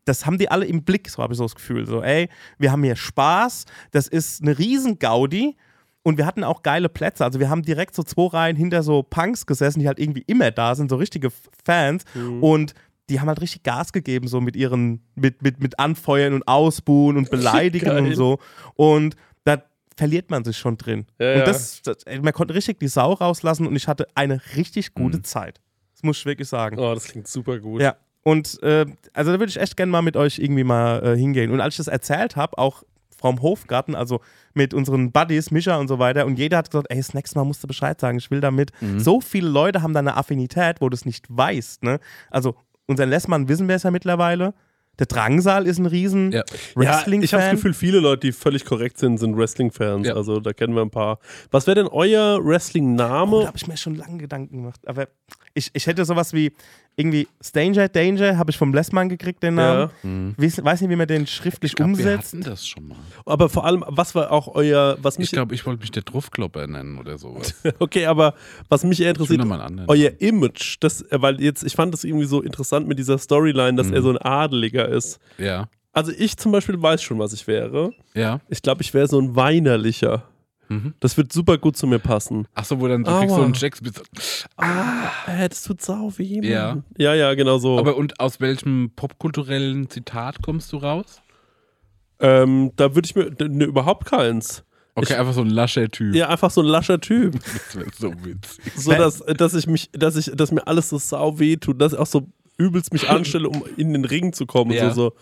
das haben die alle im Blick, so habe ich so das Gefühl. So, ey, wir haben hier Spaß, das ist eine riesen Gaudi und wir hatten auch geile Plätze. Also wir haben direkt so zwei Reihen hinter so Punks gesessen, die halt irgendwie immer da sind, so richtige Fans und die haben halt richtig Gas gegeben, so mit ihren, mit, mit, mit Anfeuern und Ausbuhen und Beleidigen Geil. und so. Und da verliert man sich schon drin. Ja, und das, das, man konnte richtig die Sau rauslassen und ich hatte eine richtig gute Zeit. Das muss ich wirklich sagen. Oh, das klingt super gut. Ja. Und äh, also da würde ich echt gerne mal mit euch irgendwie mal äh, hingehen. Und als ich das erzählt habe, auch vom Hofgarten, also mit unseren Buddies, Mischa und so weiter, und jeder hat gesagt, ey, das nächste Mal musst du Bescheid sagen, ich will damit. So viele Leute haben da eine Affinität, wo du es nicht weißt. Ne? Also unseren Lessmann wissen wir es ja mittlerweile. Der Drangsal ist ein riesen Ja. Ja, Wrestling-Fan. ich habe das Gefühl, viele Leute, die völlig korrekt sind, sind Wrestling-Fans. Ja. Also da kennen wir ein paar. Was wäre denn euer Oh, da Wrestling-Name? habe ich mir schon lange Gedanken gemacht. Aber ich, ich hätte sowas wie irgendwie Stranger Danger, habe ich vom Lessmann gekriegt, den Namen. Weiß, weiß nicht, wie man den schriftlich Ich glaub, wir umsetzt. hatten das schon mal. aber vor allem, was war auch euer, was Ich mich, glaube, ich wollte mich der Druffklopper nennen oder sowas. okay, aber was mich eher Ich interessiert, euer Image, das, weil jetzt, ich fand das irgendwie so interessant mit dieser Storyline, dass er so ein Adeliger ist. Ja. Also ich zum Beispiel weiß schon, was ich wäre. Ja. Ich glaube, ich wäre so ein Weinerlicher. Mhm. Das wird super gut zu mir passen. Achso, wo dann du kriegst so einen Jacks mit so, Äh, das tut sau weh. Ja. Ja, ja, genau so. Aber und aus welchem popkulturellen Zitat kommst du raus? ähm, da würde ich mir, ne, überhaupt keins. Okay, Ich- einfach so ein lascher Typ. Ja, einfach so ein lascher Typ. Das wäre so witzig. So, dass, dass ich mich, dass ich, dass mir alles so sau weh tut, dass ich auch so übelst mich anstelle, um in den Ring zu kommen. Ja. So, so.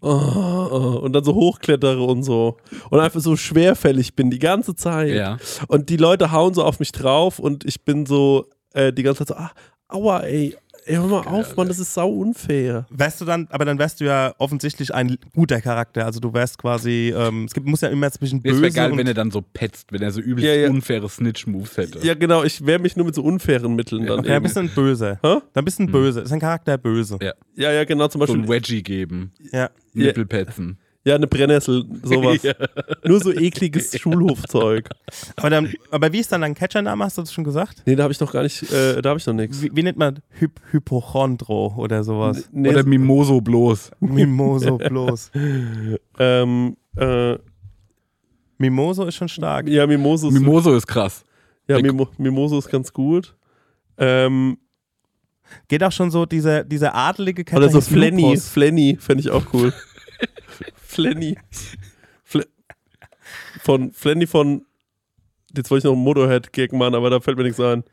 Oh, oh, und dann so hochklettere und so. Und einfach so schwerfällig bin die ganze Zeit. Ja. Und die Leute hauen so auf mich drauf und ich bin so äh, die ganze Zeit so, ah, aua, ey, ey, hör mal auf, Mann, das ist sau unfair. Wärst du dann, aber dann wärst du ja offensichtlich ein guter Charakter. Also du wärst quasi, ähm, es gibt, muss ja immer zwischen Es böse wäre geil, und wenn er dann so petzt, wenn er so übelst Ja, ja. unfaire Snitch-Moves hätte. Ja, genau, ich wehre mich nur mit so unfairen Mitteln dann. ja, ein bisschen böse. Hä? Dann bist du ein böse. Ist ein Charakter böse. Ja. Ja, ja, genau, zum So Beispiel. ein Wedgie geben. Ja. Ja. Nippelpetzen. Ja, eine Brennnessel, sowas. Nur so ekliges Schulhofzeug. Aber, dann, aber wie ist dann dein Catchername? Hast du das schon gesagt? Nee, da habe ich noch gar nicht, äh, da habe ich noch nichts. Wie, wie nennt man Hy Hypochondro oder sowas? Nee, Oder Mimoso bloß. Mimoso bloß. ähm, äh, Mimoso ist schon stark. ja, Mimoso ist, Mimoso ist krass. ja, Mimo, Mimoso ist ganz gut. Ähm, Geht auch schon so dieser, dieser adelige Catcher. oder so Flenny. Flenny fände ich auch cool. Flenny. Fle von Flenny von, jetzt wollte ich noch einen Motorhead-Gag machen, aber da fällt mir nichts ein.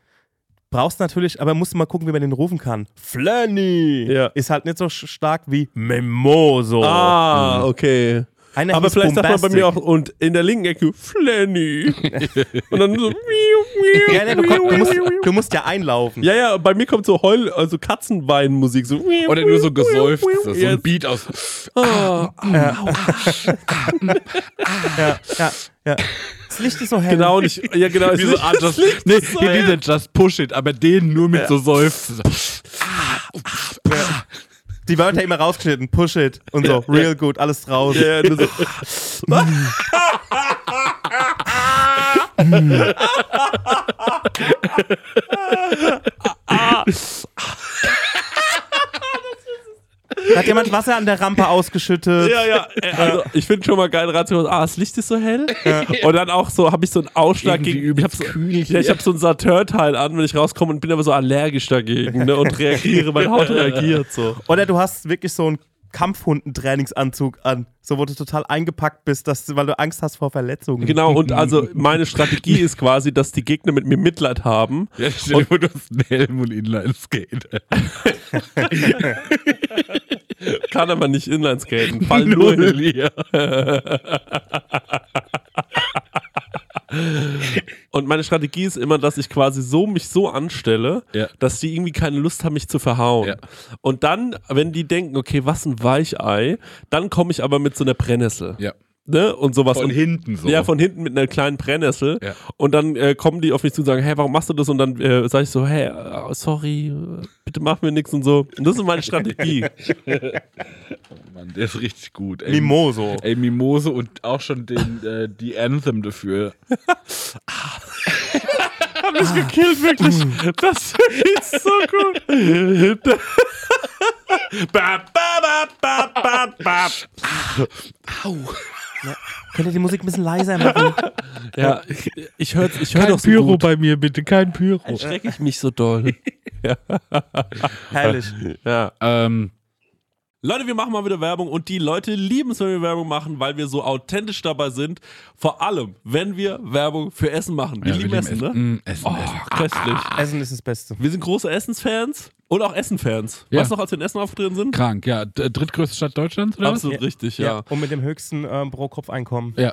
Brauchst natürlich, aber musst du mal gucken, wie man den rufen kann. Flenny! Ja. Ist halt nicht so stark wie Mimoso. Ah, okay. Einer Aber vielleicht sagt man bei Bombastic. mir auch, und in der linken Ecke, Flenny. und dann so, Ja, nee, du, kon- du, musst, du musst ja einlaufen. Ja, ja, bei mir kommt so Heul, also Katzenweinmusik, so. Oder nur so gesäuft. So ein Jetzt. Beat aus. Ah, Ja, ja, ja. Das Licht ist so hell. genau, und ich, ja, genau. Wie so, ah, just, nee, hier dieser Just Push It, aber den nur mit so Seufzen. So. Die Wörter immer rausgeschnitten. Push it. Und so. Real good. Alles draus. Ja, ja, so. Hat jemand Wasser an der Rampe ausgeschüttet? Ja, ja. äh, Also, ich finde schon mal geil, Ratio, ah, das Licht ist so hell. Und dann auch so, habe ich so einen Ausschlag Irgendwie gegen. Ich habe so, ja, ich hab so ein Saturn-Teil an, wenn ich rauskomme und bin aber so allergisch dagegen ne, und reagiere, meine Haut reagiert so. Oder du hast wirklich so ein Kampfhunden-Trainingsanzug an. So, wo du total eingepackt bist, dass, weil du Angst hast vor Verletzungen. Genau, und also meine Strategie ist quasi, dass die Gegner mit mir Mitleid haben. Ja, stell dir vor, du hast einen Helm und Inline-Skate. Kann aber nicht Inlineskaten. Fall nur. hier. Und meine Strategie ist immer, dass ich quasi so mich so anstelle, Ja. dass die irgendwie keine Lust haben, mich zu verhauen. Ja. Und dann, wenn die denken, okay, was ein Weichei, dann komme ich aber mit so einer Brennnessel. Ja. Ne? Und sowas. Von und, hinten so. Ja, von hinten mit einer kleinen Brennnessel. Ja. Und dann äh, kommen die auf mich zu und sagen, hey, warum machst du das? Und dann äh, sage ich so, hey, äh, sorry, äh, bitte mach mir nichts und so. Und das ist meine Strategie. Mann, der ist richtig gut. Ey, Mimoso. Ey, Mimose und auch schon den, äh, die Anthem dafür. Hab mich gekillt, wirklich. Das ist so gut. ba, ba, ba, ba, ba, ba. Könnt ihr die Musik ein bisschen leiser machen? Ja, ich, ich höre ich hör Kein doch so Pyro gut. bei mir, bitte, kein Pyro. Schrecke ich mich so doll. Herrlich. ja. Ähm, Leute, wir machen mal wieder Werbung und die Leute lieben es, wenn wir Werbung machen, weil wir so authentisch dabei sind. Vor allem, wenn wir Werbung für Essen machen. Wir ja, lieben wir Essen, ne? Mm, Essen, Oh, Essen. köstlich. Essen ist das Beste. Wir sind große Essensfans und auch Essenfans. Ja. Weißt du noch, als wir in Essen aufgetreten sind? Krank, ja. Drittgrößte Stadt Deutschlands, oder Absolut richtig, ja. Und mit dem höchsten ähm, Pro-Kopf-Einkommen. was? Ja.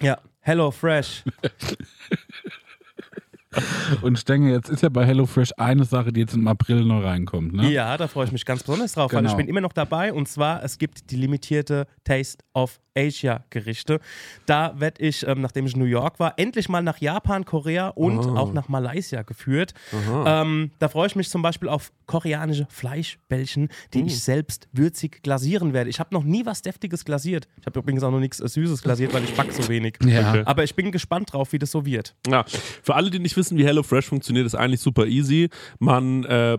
Ja, HelloFresh. Und Stenge, jetzt ist ja bei HelloFresh eine Sache, die jetzt im April noch reinkommt, ne? Ja, da freue ich mich ganz besonders drauf, weil Genau. ich bin immer noch dabei und zwar, es gibt die limitierte Taste of Asia Gerichte. Da werde ich, ähm, nachdem ich in New York war, endlich mal nach Japan, Korea und auch nach Malaysia geführt. Ähm, da freue ich mich zum Beispiel auf koreanische Fleischbällchen, die ich selbst würzig glasieren werde. Ich habe noch nie was Deftiges glasiert. Ich habe übrigens auch noch nichts äh, Süßes glasiert, weil ich backe so wenig. Ja. Aber ich bin gespannt drauf, wie das so wird. Ja, für alle, die nicht wissen, wie HelloFresh funktioniert, ist eigentlich super easy. Man, äh,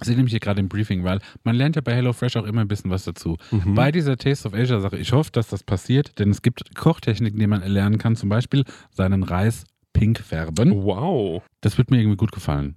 Ich sehe nämlich hier gerade im Briefing, weil man lernt ja bei HelloFresh auch immer ein bisschen was dazu. Bei dieser Taste of Asia Sache, ich hoffe, dass das passiert, denn es gibt Kochtechniken, die man erlernen kann, zum Beispiel seinen Reis pink färben. Wow. Das wird mir irgendwie gut gefallen.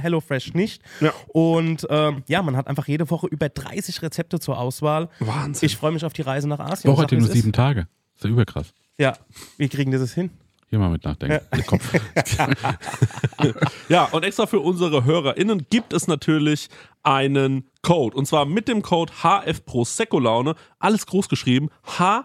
HelloFresh nicht. Ja. Und ähm, ja, man hat einfach jede Woche über 30 Rezepte zur Auswahl. Wahnsinn. Ich freue mich auf die Reise nach Asien. Woche hat ja nur sieben Tage. Ist ja überkrass. Ja, wir kriegen das hin. Hier mal mit nachdenken. Der Kopf. Ja, und extra für unsere HörerInnen gibt es natürlich einen Code. Und zwar mit dem Code HF Prosecco Laune. Alles groß geschrieben. HF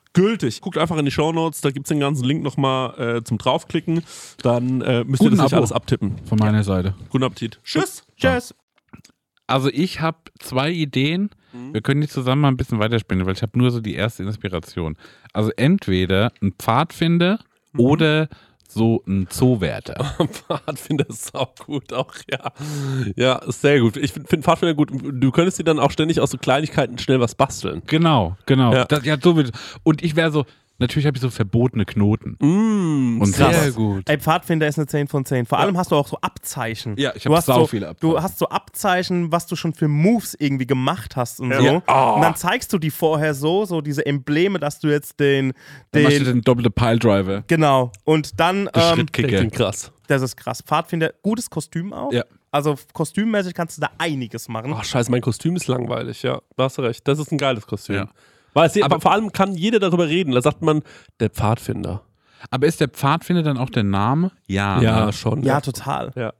gültig. Guckt einfach in die Shownotes, da gibt's den ganzen Link nochmal äh, zum draufklicken. Dann äh, müsst Guten ihr das nicht Abo. alles abtippen. Von meiner Seite. Guten Appetit. Tschüss. Tschüss. Also ich habe zwei Ideen. Mhm. Wir können die zusammen mal ein bisschen weiterspinnen, weil ich habe nur so die erste Inspiration. Also entweder ein Pfadfinder Mhm. oder so ein Zoowärter. Pfadfinder ist auch gut, auch ja. Ja, ist sehr gut. Ich finde find Pfadfinder gut. Du könntest dir dann auch ständig aus so Kleinigkeiten schnell was basteln. Genau, genau. Ja. Das, ja so und ich wäre so, natürlich habe ich so verbotene Knoten. Mm, Und krass. sehr gut. Ey, Pfadfinder ist eine 10 von 10. Vor allem hast du auch so Abzeichen. Ja, ich Du habe so, viele Abzeichen. Du hast so Abzeichen, was du schon für Moves irgendwie gemacht hast und so. Ja. Oh. Und dann zeigst du die vorher so, so diese Embleme, dass du jetzt den, Dann machst du den den doppelte Piledriver. genau. Und dann, ähm, Das Schrittkicker. klingt krass. das ist krass. Pfadfinder, gutes Kostüm auch. Ja. Also kostümmäßig kannst du da einiges machen. Ach, scheiße, mein Kostüm ist langweilig, ja. Da hast du recht. Das ist ein geiles Kostüm. Ja. Weil es, aber vor allem kann jeder darüber reden. Da sagt man, der Pfadfinder. Aber ist der Pfadfinder dann auch der Name? Ja. Ja, ne? schon. ja, total. ja.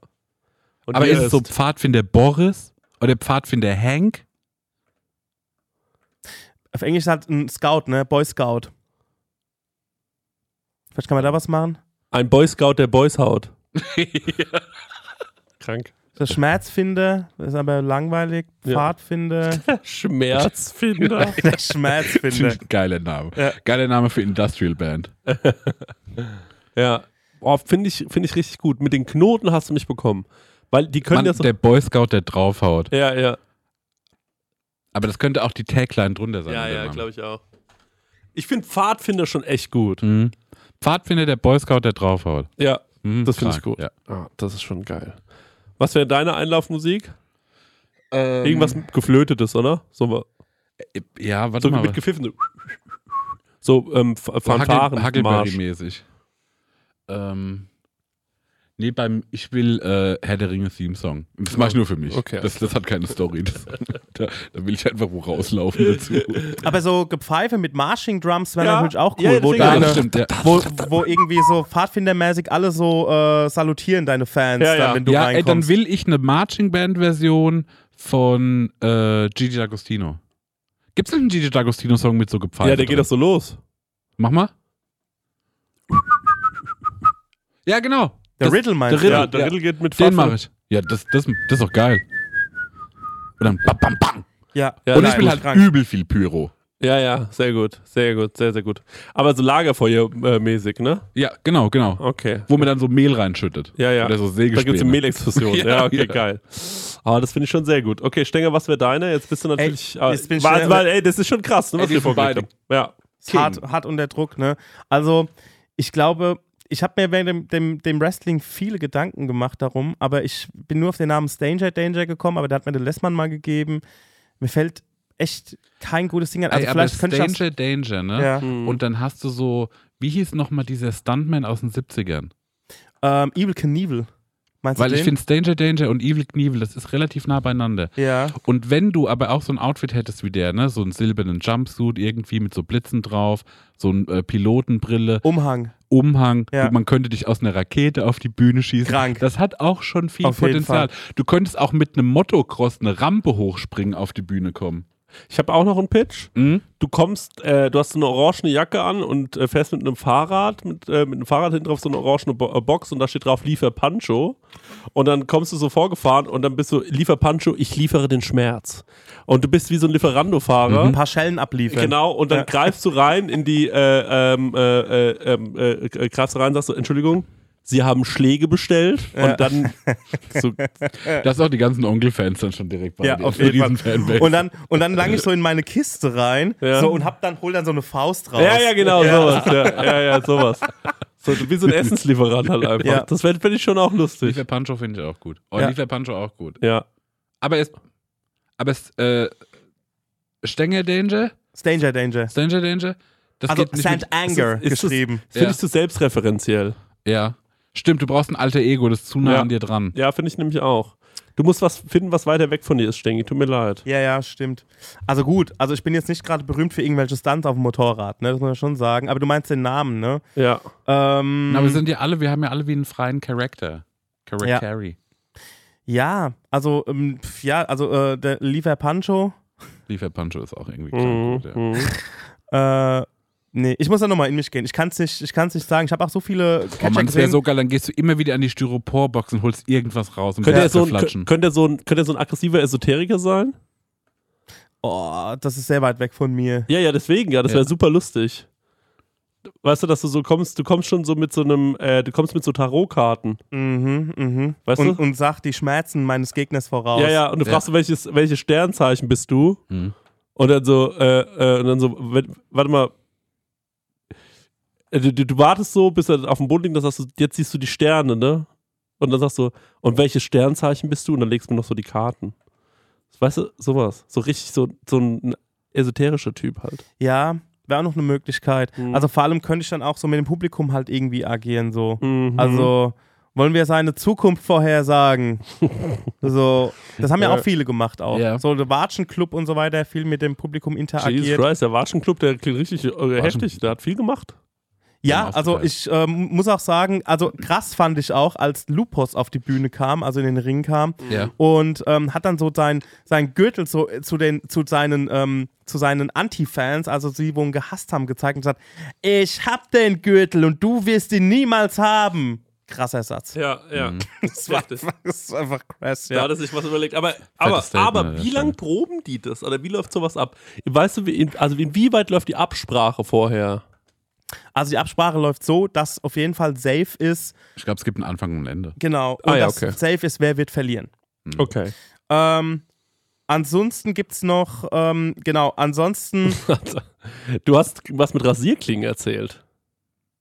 Und Aber ist es so Pfadfinder Boris oder Pfadfinder Hank? Auf Englisch ist halt ein Scout, ne? Boy Scout. Vielleicht kann man da was machen. ein Boy Scout, der Boys haut. Krank. Der Schmerzfinder, das ist aber langweilig. Ja. Pfadfinder, Schmerzfinder. der Schmerzfinder. Geiler Name. Ja. Geiler Name für Industrial Band. ja. Oh, Finde ich, find ich richtig gut. Mit den Knoten hast du mich bekommen. Weil die können Mann, ja so. der Boy Scout, der draufhaut. Ja, ja. Aber das könnte auch die Tagline drunter sein. Ja, ja, glaube ich auch. Ich finde Pfadfinder schon echt gut. Mhm. Pfadfinder, der Boy Scout, der draufhaut. Ja, Mhm, das finde ich gut. Ja. Ah, das ist schon geil. Was wäre deine Einlaufmusik? Ähm, Irgendwas geflötetes, oder? So, Ja, warte so mal. mit Gepfiffen. So ähm, Fanfaren. Marsch. Huckleberry-mäßig. Ähm, nee, beim Ich will äh, Herr der Ringe Theme Song. Das mache ich nur für mich. Okay. Das, das hat keine Story. Das, da, da will ich einfach wo rauslaufen dazu. Aber so Gepfeife mit Marching Drums wäre Ja. natürlich auch cool, Ja, wo, deine, das stimmt. Ja, wo, wo irgendwie so Pfadfindermäßig alle so äh, salutieren, deine Fans, Ja, ja. Dann, wenn du ja ey, dann reinkommst. will ich eine Marching Band Version von äh, Gigi D'Agostino. Gibt es einen Gigi D'Agostino Song mit so Gepfeife? Ja, der geht doch so los. Mach mal. Ja, genau. Der das- Riddle meinst der du? Ja, der ja. Riddle geht mit Den Pfadfinder. mache ich. Ja, das, das, das ist doch geil. Und dann bam, bam, bam. Ja. Ja, Und nein, ich will halt krank. übel viel Pyro. Ja, ja, sehr gut. Sehr gut, sehr, sehr gut. Aber so Lagerfeuer-mäßig, ne? Ja, genau, genau. Okay. Wo man dann so Mehl reinschüttet. Ja, ja. Oder so Da Sägespäne. gibt es eine Mehlexplosion. ja, Ja, okay, ja. geil. Aber das finde ich schon sehr gut. Okay, Stenger, was wäre deine? Jetzt bist du natürlich. Ey, jetzt bin weil, schnell- weil, ey, das ist schon krass, ne, was wir vorgelegt beide. haben. Ja. Ist hart, hart unter Druck, ne? Also, ich glaube, ich habe mir während dem, dem, dem Wrestling viele Gedanken gemacht darum, aber ich bin nur auf den Namen Danger Danger gekommen, aber der hat mir den Lessmann mal gegeben. Mir fällt echt kein gutes Ding an. Also Ey, aber vielleicht ich Danger, Danger, ne? Ja. Hm. Und dann hast du so, wie hieß nochmal dieser Stuntman aus den 70ern? ähm, Evil Knievel. Meinst Weil ich finde Danger, Danger und Evil Knievel, das ist relativ nah beieinander. Ja. Und wenn du aber auch so ein Outfit hättest wie der, ne, so einen silbernen Jumpsuit irgendwie mit so Blitzen drauf, so ein äh, Pilotenbrille, Umhang. Umhang, Ja. man könnte dich aus einer Rakete auf die Bühne schießen. Krank. Das hat auch schon viel Auf Potenzial. Du könntest auch mit einem Motocross eine Rampe hochspringen auf die Bühne kommen. Ich habe auch noch einen Pitch. Mhm. Du kommst, äh, du hast so eine orangene Jacke an und äh, fährst mit einem Fahrrad, mit, äh, mit einem Fahrrad hinten drauf so eine orangene Bo äh, Box und da steht drauf Liefer Pancho. Und dann kommst du so vorgefahren und dann bist du Liefer Pancho, ich liefere den Schmerz. Und du bist wie so ein Lieferando-Fahrer. Ein paar Schellen abliefern. Genau, und dann Ja. greifst du rein in die, äh, ähm, äh, äh, ähm, äh, äh, greifst du rein und sagst so, Entschuldigung, Sie haben Schläge bestellt Ja. und dann so, Das ist auch die ganzen Onkel-Fans dann schon direkt bei Ja, dir. auf jeden Fall. Und dann, und dann lang ich so in meine Kiste rein Ja. so, und hab dann, hol dann so eine Faust raus. ja, ja, genau, Ja. sowas, ja, ja, ja, sowas. So, du bist so ein Essenslieferant halt einfach. Ja. Das fände find ich schon auch lustig. Liefer Pancho finde ich auch gut. Oh, Ja. Liefer Pancho auch gut. Ja. Aber es, aber es, äh, Stenger Danger? Danger, Danger. Danger Danger? Das Also St. mit, Anger Ist das- geschrieben. Das finde Ja. ich zu selbstreferenziell. Ja. Stimmt, du brauchst ein alter Ego, das ist zu nah Ja. an dir dran. Ja, finde ich nämlich auch. Du musst was finden, was weiter weg von dir ist, Stengi. Tut mir leid. Ja, ja, stimmt. Also gut, also ich bin jetzt nicht gerade berühmt für irgendwelche Stunts auf dem Motorrad, ne? Das muss man schon sagen. Aber du meinst den Namen, ne? Ja. Ähm, Aber wir sind ja alle, wir haben ja alle wie einen freien Charakter. Character. ja, also, ähm, pf, ja, also äh, der Liefer Pancho. Liefer Pancho ist auch irgendwie Mhm. krank gut, ja. Äh, nee, ich muss da nochmal in mich gehen. Ich kann es nicht, ich kann's nicht sagen. Ich habe auch so viele Oh Catcher Mann, das wäre so geil, dann gehst du immer wieder an die Styroporbox und holst irgendwas raus und Könnte, er so ein, könnte, er so ein, könnte er so ein aggressiver Esoteriker sein? oh, das ist sehr weit weg von mir. Ja, ja, deswegen, ja, das Ja. wäre super lustig. weißt du, dass du so kommst, du kommst schon so mit so einem, äh, du kommst mit so Tarotkarten. Mhm, mhm. Weißt und, du? und sagt die Schmerzen meines Gegners voraus. Ja, ja, und du Ja. fragst so, welches, welches Sternzeichen bist du? Hm. Und dann so, äh, äh, und dann so, warte mal. Äh, Du, du, du wartest so, bis er auf dem Boden liegt, dann sagst du, jetzt siehst du die Sterne, ne? Und dann sagst du, und welches Sternzeichen bist du? Und dann legst du mir noch so die Karten. Weißt du, sowas. So richtig so, so ein esoterischer Typ halt. Ja, wäre auch noch eine Möglichkeit. Mhm. Also vor allem könnte ich dann auch so mit dem Publikum halt irgendwie agieren, so. Mhm. Also wollen wir seine Zukunft vorhersagen? so, das haben ja auch viele gemacht auch. Ja. So der Watschenclub und so weiter, viel mit dem Publikum Jesus interagiert. Christ, der Watschenclub, der klingt richtig äh, heftig. Der hat viel gemacht. Ja, also ich ähm, muss auch sagen, also krass fand ich auch, als Lupus auf die Bühne kam, also in den Ring kam Ja. und ähm, hat dann so sein, sein Gürtel so äh, zu, den, zu seinen, ähm, zu seinen Anti-Fans, also sie, wo ihn gehasst haben, gezeigt und gesagt, ich hab den Gürtel und du wirst ihn niemals haben. Krasser Satz. Ja, ja. Mhm. Das war das ist einfach krass, Da ja. hat er sich was überlegt. Aber, aber, aber wie lang proben die das? Oder wie läuft sowas ab? Weißt du, wie, in, also inwieweit läuft die Absprache vorher? Also die Absprache läuft so, dass auf jeden Fall safe ist, Ich glaube, es gibt einen Anfang und ein Ende. genau, und Ah ja, dass okay. safe ist, wer wird verlieren. Okay. Ähm, ansonsten gibt es noch, ähm, genau, ansonsten Du hast was mit Rasierklingen erzählt.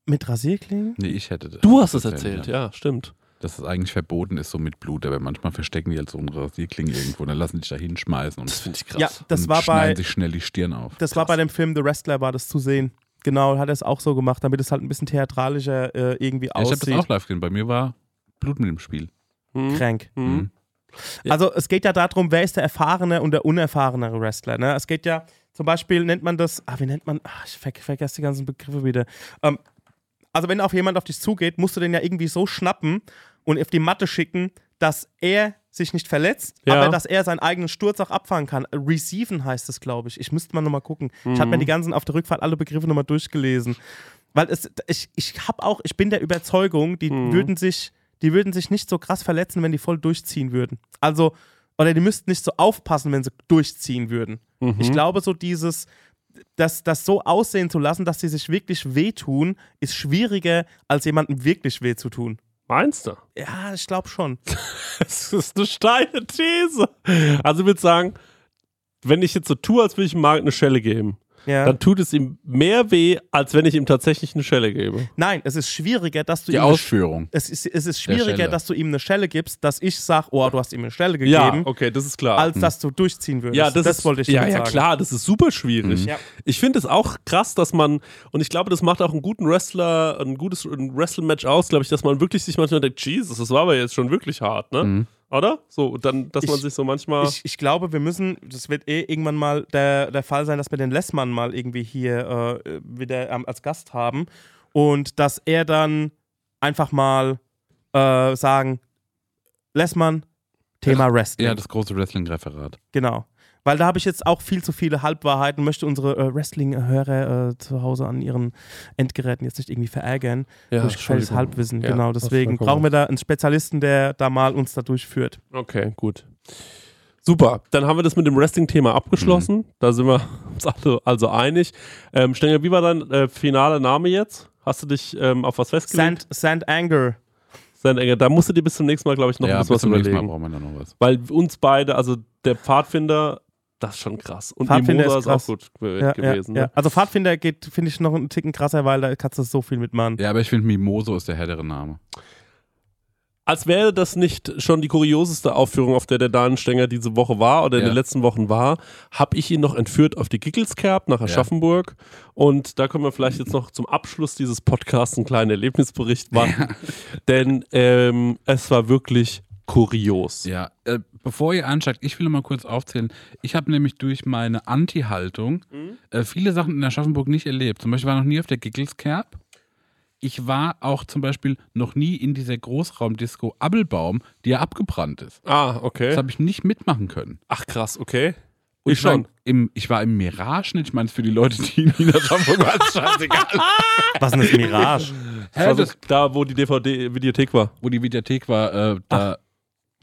mit Rasierklingen? Nee, ich hätte das. Du hast es erzählt, erzählt, ja, stimmt. Dass es eigentlich verboten ist, so mit Blut, aber manchmal verstecken die halt so eine Rasierklinge irgendwo und dann lassen die sich da hinschmeißen und, Das finde ich krass. Ja, das und war schneiden bei, sich schnell die Stirn auf. das war bei dem Film The Wrestler, war das zu sehen. Genau, hat er es auch so gemacht, damit es halt ein bisschen theatralischer äh, irgendwie Ja, ich habe das aussieht. auch live gesehen. Bei mir war Blut mit dem Spiel. Hm? Krank. Hm? Ja. Also es geht ja darum, wer ist der erfahrene und der unerfahrenere Wrestler. Ne? Es geht ja, zum Beispiel nennt man das, ah, wie nennt man, ah, ich ver vergesse die ganzen Begriffe wieder. Ähm, also wenn auf jemand auf dich zugeht, musst du den ja irgendwie so schnappen und auf die Matte schicken, dass er sich nicht verletzt, Ja. aber dass er seinen eigenen Sturz auch abfangen kann. Receiven heißt es, glaube ich. Ich müsste mal nochmal gucken. Ich habe mir die ganzen auf der Rückfahrt alle Begriffe nochmal durchgelesen. Weil es, ich, ich habe auch, ich bin der Überzeugung, die würden sich, die würden sich nicht so krass verletzen, wenn die voll durchziehen würden. Also, oder die müssten nicht so aufpassen, wenn sie durchziehen würden. Ich glaube, so dieses, das, das so aussehen zu lassen, dass sie sich wirklich wehtun, ist schwieriger, als jemandem wirklich weh zu tun. Meinst du? Ja, ich glaube schon. Das ist eine steile These. Also ich würde sagen, wenn ich jetzt so tue, als würde ich ihm Mark eine Schelle geben, Ja. dann tut es ihm mehr weh, als wenn ich ihm tatsächlich eine Schelle gebe. Nein, es ist schwieriger, dass du Die ihm eine Ausführung. es ist, es ist schwieriger, Schelle. dass du ihm eine Schelle gibst, dass ich sage, oh, du hast ihm eine Schelle Ja, gegeben, okay, das ist klar. als dass du durchziehen würdest. ja, das, ist, wollte ich ja, ja, sagen. klar, das ist super schwierig. Ja. Ich finde es auch krass, dass man, und ich glaube, das macht auch einen guten Wrestler, ein gutes Wrestle-Match aus, glaube ich, dass man wirklich sich manchmal denkt, Jesus, das war aber jetzt schon wirklich hart, ne? Mhm. Oder? So, und dann, dass man Ich- sich so manchmal. Ich, ich glaube, wir müssen, das wird eh irgendwann mal der, der Fall sein, dass wir den Lessmann mal irgendwie hier äh, wieder ähm, als Gast haben und dass er dann einfach mal äh, sagen, Lessmann, Thema Wrestling. Ja, das große Wrestling-Referat. Genau. Weil da habe ich jetzt auch viel zu viele Halbwahrheiten, möchte unsere äh, Wrestling-Hörer äh, zu Hause an ihren Endgeräten jetzt nicht irgendwie verärgern. ja, durch Entschuldigung. Halbwissen. Ja, genau, deswegen brauchen wir da einen Spezialisten, der da mal uns da durchführt. Okay, gut. Super, dann haben wir das mit dem Wrestling-Thema abgeschlossen. Mhm. Da sind wir uns alle also einig. Ähm, Stenger, wie war dein äh, finaler Name jetzt? Hast du dich ähm, auf was festgelegt? Sand, Sand Anger. Sand Enger. Da musst du dir bis zum nächsten Mal, glaube ich, noch ja, ein bis bisschen was zum nächsten Mal überlegen. brauchen wir da noch was. Weil uns beide, also der Pfadfinder, das ist schon krass. Und Pfadfinder Mimosa ist ist, auch krass. gut Ja, gewesen. ja, ja. Ne? Also Pfadfinder geht, finde ich, noch einen Ticken krasser, weil da kannst du so viel mitmachen. Ja, aber ich finde, Mimoso ist der härtere Name. Als wäre das nicht schon die kurioseste Aufführung, auf der der Danienstenger diese Woche war oder in Ja. den letzten Wochen war, habe ich ihn noch entführt auf die Giggelskerb nach Aschaffenburg. Und da können wir vielleicht jetzt noch zum Abschluss dieses Podcasts einen kleinen Erlebnisbericht machen. Denn ähm, es war wirklich kurios. Ja, äh, bevor ihr ansteigt, ich will noch mal kurz aufzählen. Ich habe nämlich durch meine Anti-Haltung äh, viele Sachen in Aschaffenburg nicht erlebt. Zum Beispiel war ich noch nie auf der Giggelskerb. Ich war auch zum Beispiel noch nie in dieser Großraumdisco Abelbaum, die ja abgebrannt ist. Ah, Das okay. habe ich nicht mitmachen können. Ach krass, okay. Und Ich war schon. Im, ich war im Mirage nicht. Ich meine, für die Leute, die in Aschaffenburg waren, ist scheißegal. Was ist das Mirage? Das war so das, da, wo die DVD-Videothek war. wo die Videothek war, äh, da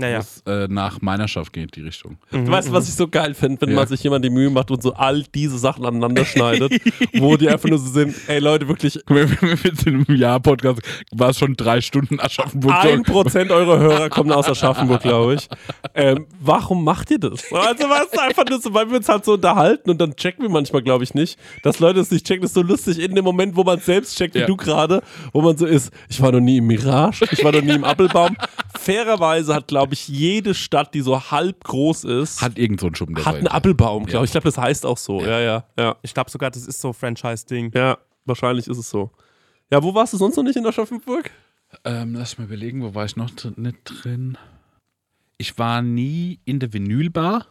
Naja. was äh, nach Meinerschaft geht, die Richtung. Du weißt, was ich so geil finde, wenn Ja. man sich jemand die Mühe macht und so all diese Sachen aneinander schneidet, wo die einfach nur so sind, ey Leute, wirklich Wenn wir jetzt in einem Jahr-Podcast war es schon drei Stunden Aschaffenburg. ein Prozent eurer Hörer kommen aus Aschaffenburg, glaube ich. Ähm, warum macht ihr das? Also was einfach nur so, weil wir uns halt so unterhalten und dann checken wir manchmal, glaube ich, nicht, dass Leute es nicht checken. Das ist so lustig in dem Moment, wo man es selbst checkt, wie Ja. du gerade, wo man so ist, ich war noch nie im Mirage, ich war noch nie im Appelbaum. Fairerweise hat, glaube ich, jede Stadt, die so halb groß ist, Hat irgend so ein Schuppen, der hat einen ist. Appelbaum, glaube ich. Ich glaube, das heißt auch so. Ja, ja, ja. Ich glaube sogar, das ist so Franchise-Ding. Ja, wahrscheinlich ist es so. Ja, wo warst du sonst noch nicht in Aschaffenburg? Ähm, lass mich mal überlegen, wo war ich noch nicht drin? Ich war nie in der Vinylbar.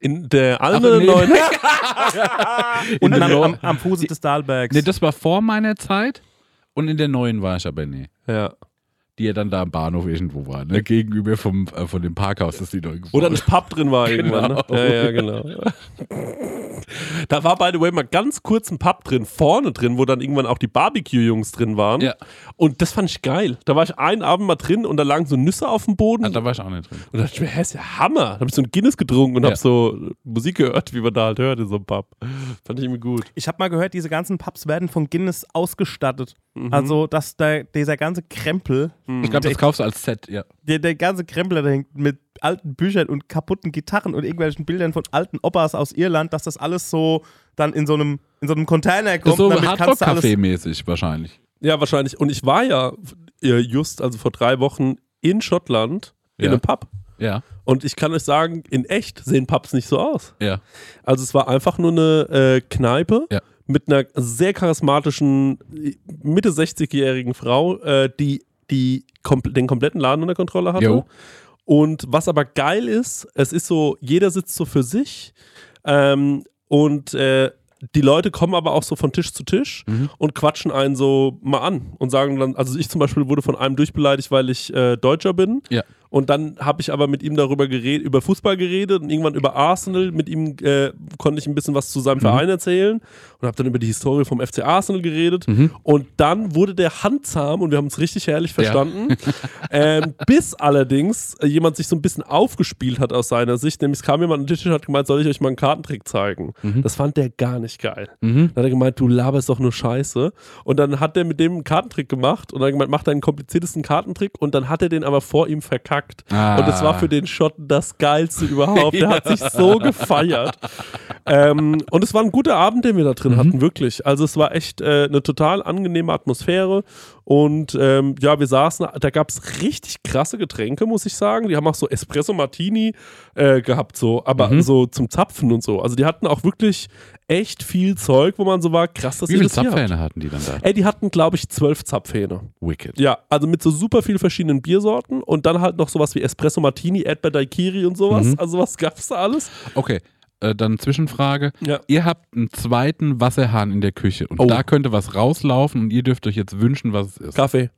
In der alten nee. neuen. Und der am, am, am Fuße des Dahlbergs. Nee, das war vor meiner Zeit. Und in der neuen war ich aber nie. ja. Die ja dann da am Bahnhof irgendwo war, ne? Gegenüber vom, äh, von dem Parkhaus, das die neu gebaut Wo dann ein Pub drin war irgendwann. Ne? Genau. Ja, ja, genau. Da war, by the way, mal ganz kurz ein Pub drin, vorne drin, wo dann irgendwann auch die Barbecue-Jungs drin waren. Ja. Und das fand ich geil. Da war ich einen Abend mal drin und da lagen so Nüsse auf dem Boden. Ah, da war ich auch nicht drin. und da dachte ich mir, hä, ist ja Hammer. Da habe ich so ein Guinness getrunken und Ja. habe so Musik gehört, wie man da halt hört in so einem Pub. Fand ich irgendwie gut. Ich habe mal gehört, diese ganzen Pubs werden von Guinness ausgestattet. Mhm. Also, dass der, dieser ganze Krempel, Ich glaube, das kaufst du als Set, ja. der, der ganze Krempel, der da hängt mit alten Büchern und kaputten Gitarren und irgendwelchen Bildern von alten Opas aus Irland, dass das alles so dann in so einem, in so einem Container Das ist kommt. so. Hardrock-Café-mäßig wahrscheinlich. Ja, wahrscheinlich. Und ich war ja äh, just, also vor drei Wochen in Schottland in Ja. einem Pub. Ja, Und ich kann euch sagen, in echt sehen Pubs nicht so aus. ja. Also es war einfach nur eine äh, Kneipe Ja. Mit einer sehr charismatischen, Mitte 60-jährigen Frau, äh, die, die kompl den kompletten Laden unter Kontrolle hatte. Jo. Und was aber geil ist, es ist so, jeder sitzt so für sich ähm, und äh, die Leute kommen aber auch so von Tisch zu Tisch Mhm. und quatschen einen so mal an und sagen dann, also ich zum Beispiel wurde von einem durchbeleidigt, weil ich äh, Deutscher bin. Ja. Und dann habe ich aber mit ihm darüber geredet, über Fußball geredet und irgendwann über Arsenal. Mit ihm äh, konnte ich ein bisschen was zu seinem Verein erzählen und habe dann über die Historie vom FC Arsenal geredet. Und dann wurde der handzahm und wir haben uns richtig herrlich verstanden. ähm, bis allerdings äh, jemand sich so ein bisschen aufgespielt hat aus seiner Sicht. Nämlich es kam jemand an den Tisch und hat gemeint, soll ich euch mal einen Kartentrick zeigen? Das fand der gar nicht geil. Dann hat er gemeint, du laberst doch nur Scheiße. Und dann hat er mit dem einen Kartentrick gemacht und dann gemeint, mach deinen kompliziertesten Kartentrick und dann hat er den aber vor ihm verkackt. Ah. Und es war für den Schotten das Geilste überhaupt. Der hat sich so gefeiert. ähm, und es war ein guter Abend, den wir da drin hatten, wirklich. Also es war echt äh, eine total angenehme Atmosphäre. Und ähm, ja, wir saßen, da gab es richtig krasse Getränke, muss ich sagen. Die haben auch so Espresso Martini äh, gehabt, so, aber so zum Zapfen und so. Also die hatten auch wirklich echt viel Zeug, wo man so war, krass, dass Wie viele das. Zapfhähne hatten die dann da? Ey, die hatten, glaube ich, zwölf Zapfhähne. Wicked. Ja, also mit so super viel verschiedenen Biersorten und dann halt noch sowas wie Espresso Martini, Erdbeer Daiquiri und sowas. Mhm. Also was gab's da alles? Okay, äh, dann Zwischenfrage. Ja. Ihr habt einen zweiten Wasserhahn in der Küche und Oh. da könnte was rauslaufen und ihr dürft euch jetzt wünschen, was es ist. Kaffee.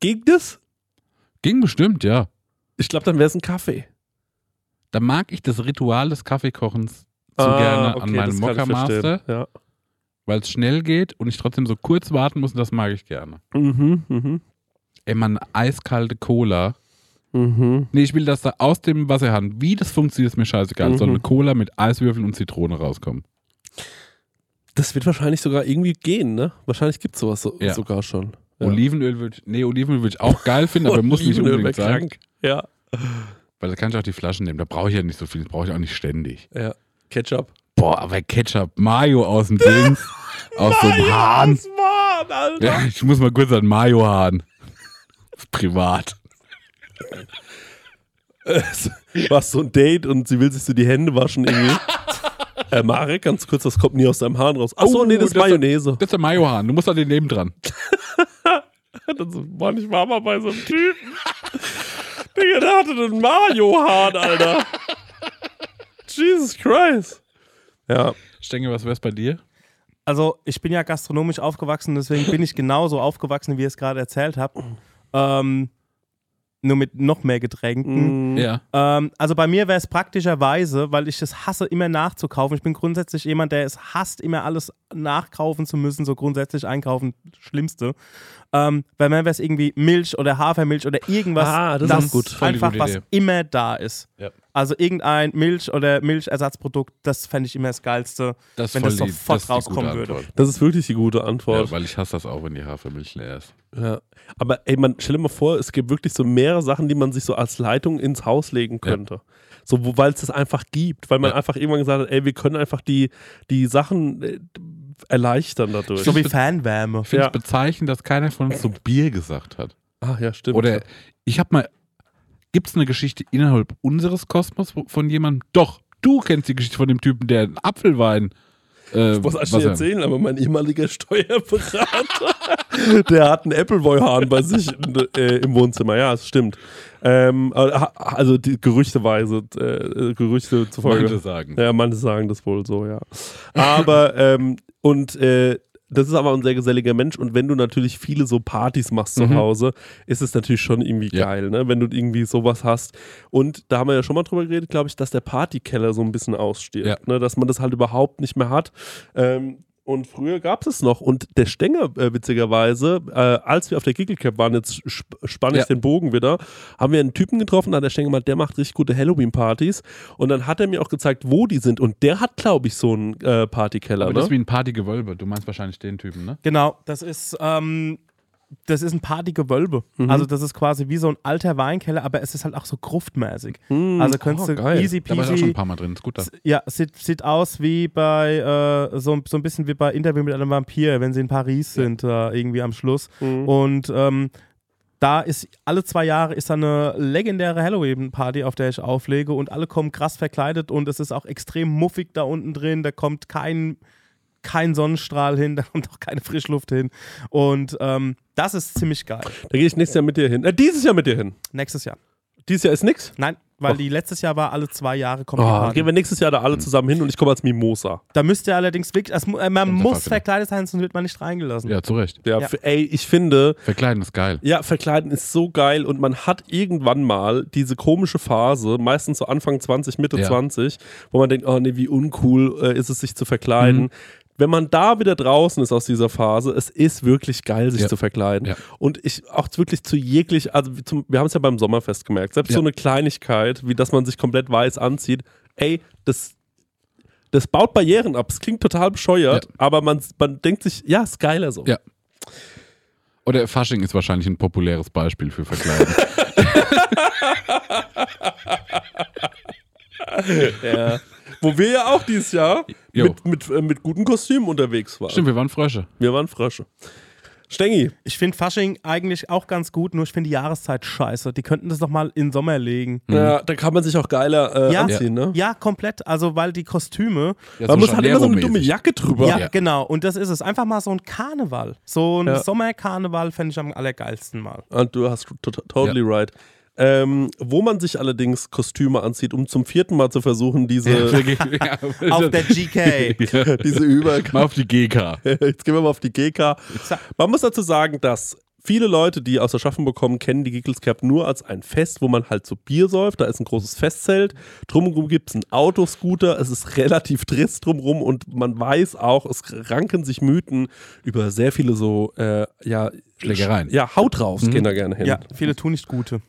Ging das? Ging bestimmt, ja. Ich glaube, dann wäre es ein Kaffee. Da mag ich das Ritual des Kaffeekochens so Ah, gerne okay, an meinem Mokka Master. Ja. weil es schnell geht und ich trotzdem so kurz warten muss und das mag ich gerne. Mhm, mhm, Ey, man, eiskalte Cola. mhm. Nee, ich will, dass da aus dem Wasserhahn, wie das funktioniert, ist mir scheißegal. Mhm. Soll eine Cola mit Eiswürfeln und Zitrone rauskommen. Das wird wahrscheinlich sogar irgendwie gehen, ne? Wahrscheinlich gibt es sowas so, Ja. sogar schon. Ja. Olivenöl würde ich, nee, Olivenöl würde ich auch geil finden, aber muss nicht Olivenöl unbedingt sein. krank. Ja. Weil da kann ich auch die Flaschen nehmen. Da brauche ich ja nicht so viel. Das brauche ich auch nicht ständig. ja. Ketchup. Boah, aber Ketchup, Mayo aus dem Ding. aus so einem Hahn. Das Mann, Alter. Ja, ich muss mal kurz an Mayo hahn. Privat. Du hast so ein Date und sie will sich so die Hände waschen irgendwie. äh, Marek, ganz kurz, das kommt nie aus deinem Hahn raus. Achso, Oh, nee, das ist das- Mayonnaise. Das ist der Mayo-Hahn. Du musst an den neben dran. Ich war mal bei so einem Typen. Digga, der hatte einen Mario-Hahn, Alter. Jesus Christ. Ja. Stenge, was wär's bei dir? Also, ich bin ja gastronomisch aufgewachsen, deswegen bin ich genauso aufgewachsen, wie ihr es gerade erzählt habt. Ähm, nur mit noch mehr Getränken. Mhm. Ja. Ähm, also bei mir wäre es praktischerweise, weil ich es hasse, immer nachzukaufen. Ich bin grundsätzlich jemand, der es hasst, immer alles nachkaufen zu müssen, so grundsätzlich einkaufen, Schlimmste. Ähm, bei mir wäre es irgendwie Milch oder Hafermilch oder irgendwas, Ah, das ist das gut. Einfach was Idee. immer da ist. Ja. Also irgendein Milch- oder Milchersatzprodukt, das fände ich immer das Geilste, Das wenn das die- sofort das rauskommen würde. Antwort. Das ist wirklich die gute Antwort. Ja, weil ich hasse das auch, wenn die Hafermilch leer ist. Ja. Aber ey, man, stell dir mal vor, es gibt wirklich so mehrere Sachen, die man sich so als Leitung ins Haus legen könnte. So, wo- weil es das einfach gibt, weil man Ja. einfach irgendwann gesagt hat, ey, wir können einfach die, die Sachen äh, erleichtern dadurch. So wie Fernwärme. Ich finde Ja. es bezeichnend, dass keiner von uns so Bier gesagt hat. Ach ja, stimmt. Oder ich habe mal, gibt es eine Geschichte innerhalb unseres Kosmos von jemandem? Doch, du kennst die Geschichte von dem Typen, der einen Apfelwein. Äh, Ich muss er- erzählen, aber mein ehemaliger Steuerberater, der hat einen Appleboy-Hahn bei sich äh, im Wohnzimmer. Ja, das stimmt. Ähm, aber- also die gerüchteweise, äh, Gerüchte zufolge. Manche sagen. Ja, manche sagen das wohl so, ja. Aber, ähm, und äh, das ist aber ein sehr geselliger Mensch und wenn du natürlich viele so Partys machst zu Mhm. Hause, ist es natürlich schon irgendwie Ja. geil, ne? wenn du irgendwie sowas hast. Und da haben wir ja schon mal drüber geredet, glaube ich, dass der Partykeller so ein bisschen ausstirbt, Ja. ne? dass man das halt überhaupt nicht mehr hat. Ähm, und früher gab es es noch. Und der Stenger, äh, witzigerweise, äh, als wir auf der Giggle-Cap waren, jetzt sp spanne ich Ja. den Bogen wieder, haben wir einen Typen getroffen, da hat der Stenger gemeint, der macht richtig gute Halloween-Partys. Und dann hat er mir auch gezeigt, wo die sind. Und der hat, glaube ich, so einen äh, Partykeller. Aber das ist Ne? wie ein Partygewölbe. Du meinst wahrscheinlich den Typen, ne? Genau, das ist, ähm, das ist ein Partygewölbe. Mhm. Also das ist quasi wie so ein alter Weinkeller, aber es ist halt auch so gruftmäßig. Hm, Also könntest oh, du geil. easy Da war ich auch schon ein peasy. paar Mal drin. Ist gut. Das. Ja, sieht, sieht aus wie bei, äh, so, so ein bisschen wie bei Interview mit einem Vampir, wenn sie in Paris sind, äh, irgendwie am Schluss. Mhm. Und ähm, da ist alle zwei Jahre ist da eine legendäre Halloween-Party, auf der ich auflege und alle kommen krass verkleidet und es ist auch extrem muffig da unten drin. Da kommt kein, kein Sonnenstrahl hin, da kommt auch keine Frischluft hin. Und ähm, das ist ziemlich geil. Da gehe ich nächstes Jahr mit dir hin. Äh, dieses Jahr mit dir hin. Nächstes Jahr. Dieses Jahr ist nix. Nein, weil Och. die letztes Jahr war alle zwei Jahre kommt die Oh, Party. gehen wir nächstes Jahr da alle zusammen hin und ich komme als Mimosa. Da müsst ihr allerdings wirklich, äh, man muss verkleidet sein, sonst wird man nicht reingelassen. Ja, zu Recht. Ja, Ja. ey, ich finde, Verkleiden ist geil. ja, verkleiden ist so geil und man hat irgendwann mal diese komische Phase, meistens so Anfang 20, Mitte Ja. 20, wo man denkt, oh nee, wie uncool äh, ist es, sich zu verkleiden. Mhm. Wenn man da wieder draußen ist aus dieser Phase, es ist wirklich geil, sich Ja. zu verkleiden. Ja. Und ich auch wirklich zu jeglich, also zum, wir haben es ja beim Sommerfest gemerkt, selbst Ja. so eine Kleinigkeit, wie dass man sich komplett weiß anzieht, ey, das, das baut Barrieren ab. Es klingt total bescheuert, aber man, man denkt sich, ja, ist geiler so. Ja. Oder Fasching ist wahrscheinlich ein populäres Beispiel für Verkleiden. Ja. Wo wir ja auch dieses Jahr Jo. mit, mit, äh, mit guten Kostümen unterwegs waren. Stimmt, wir waren Frösche. Wir waren Frösche. Stengi, Ich finde Fasching eigentlich auch ganz gut, nur ich finde die Jahreszeit scheiße. Die könnten das doch mal in Sommer legen. ja, da kann man sich auch geiler äh, Ja. anziehen, ne? Ja, komplett. Also, weil die Kostüme. Ja, Man so muss halt immer so eine dumme. Jacke drüber. Ja, Ja. genau. Und das ist es. Einfach mal so ein Karneval. So ein Ja. Sommerkarneval fände ich am allergeilsten mal. Und du hast to totally right. Ähm, wo man sich allerdings Kostüme anzieht, um zum vierten Mal zu versuchen, diese, Auf der GK. diese Über... Mal auf die GK. Jetzt gehen wir mal auf die GK. Man muss dazu sagen, dass viele Leute, die aus der Schaffung kommen, kennen die Giggles Cap nur als ein Fest, wo man halt so Bier säuft. Da ist ein großes Festzelt. Drumherum gibt es einen Autoscooter. Es ist relativ trist drumherum und man weiß auch, es ranken sich Mythen über sehr viele so, äh, ja, Schlägereien. Ja, Haut draufs gehen da gerne hin. Ja, viele tun nicht Gute.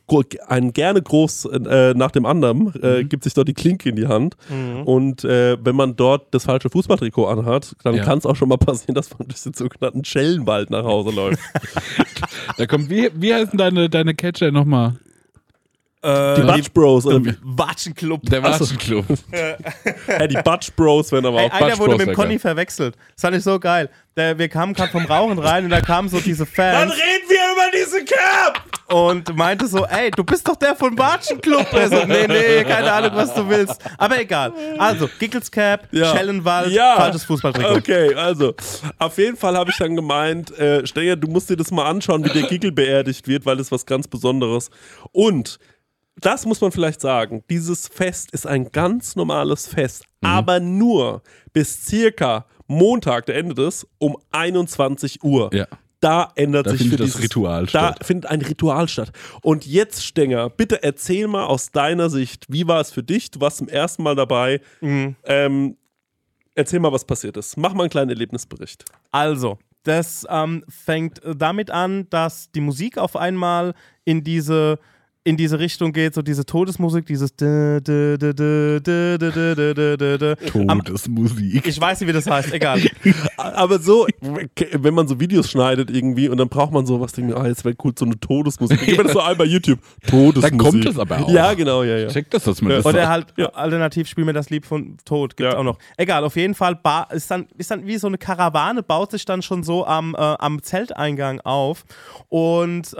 Ein gerne groß äh, nach dem anderen äh, gibt sich dort die Klinke in die Hand. Und äh, wenn man dort das falsche Fußballtrikot anhat, dann Ja. kann es auch schon mal passieren, dass man durch den sogenannten Schellenwald nach Hause läuft. Da kommt, wie, wie heißen deine, deine Catcher nochmal? Äh, Die Butch Bros. Oder wie? Watschenclub. Der Ach so. Watschenclub. Ja, die Butch Bros werden aber Ey, auch einer Butch wurde Bros. mit dem Conny verwechselt. Das fand ich so geil. Der, wir kamen gerade vom Rauchen rein und da kamen so diese Fans reden wir über diese Cap! und meinte so, ey, du bist doch der von Watschenclub. Er so, nee, nee, keine Ahnung, was du willst. Aber egal. Also, Giggles Cap, Ja. Schellenwald, Ja. falsches Fußballtrikot. Okay, also auf jeden Fall habe ich dann gemeint, äh, Stenger, du musst dir das mal anschauen, wie der Giggle beerdigt wird, weil das ist was ganz Besonderes. Und das muss man vielleicht sagen, dieses Fest ist ein ganz normales Fest, aber nur bis circa Montag, der endet es, um 21 Uhr. Ja. Da ändert Da sich findet für das dieses, Ritual Da statt. findet ein Ritual statt. Und jetzt, Stenger, bitte erzähl mal aus deiner Sicht, wie war es für dich? Du warst zum ersten Mal dabei. Mhm. Ähm, erzähl mal, was passiert ist. Mach mal einen kleinen Erlebnisbericht. Also, Das ähm, fängt äh, damit an, dass die Musik auf einmal in diese in diese Richtung geht, so diese Todesmusik, dieses Todesmusik. Ich weiß nicht, wie das heißt, egal. Aber so, wenn man so Videos schneidet irgendwie und dann braucht man sowas, denkt man, ah, jetzt wäre cool, so eine Todesmusik. Ich mir das so ein bei YouTube. Todesmusik. Dann kommt das aber auch. Ja, genau, ja, ja. Checkt das, dass man das Oder halt, alternativ spielen wir das Lied von Tod, gibt ja. auch noch. Egal, auf jeden Fall ist, dann, ist dann wie so eine Karawane, baut sich dann schon so am, Zelteingang auf und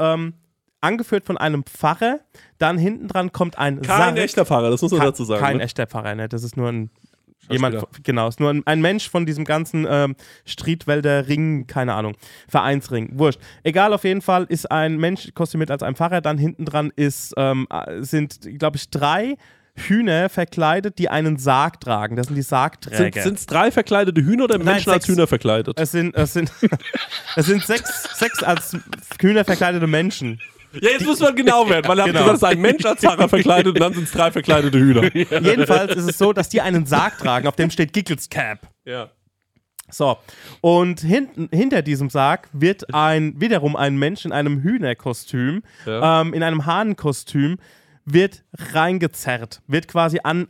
angeführt von einem Pfarrer, dann hinten dran kommt ein Kein Sarg- echter Fahrer, das muss man dazu sagen. Kein ne? echter Pfarrer, ne? Das ist nur ein jemand, genau, ist nur ein, ein Mensch von diesem ganzen ähm, Striedwälder Ring, keine Ahnung, Vereinsring, wurscht. Egal, auf jeden Fall ist ein Mensch kostümiert als ein Pfarrer, dann hinten dran ist, ähm, äh, sind, glaube ich, drei Hühner verkleidet, die einen Sarg tragen. Das sind die Sind Sargträger. es drei verkleidete Hühner oder Nein, Menschen als sechs. Hühner verkleidet? es sind, es sind, es sind sechs, sechs als Hühner verkleidete Menschen. Ja, jetzt muss man genau werden, weil er Genau. hat gesagt, es ist ein Mensch als Pfarrer verkleidet und dann sind es drei verkleidete Hühner. Jedenfalls ist es so, dass die einen Sarg tragen, auf dem steht Giggles Cap. Ja. So, und hinten, hinter diesem Sarg wird ein, wiederum ein Mensch in einem Hühnerkostüm, Ja. ähm, in einem Hahnkostüm, wird reingezerrt, wird quasi an,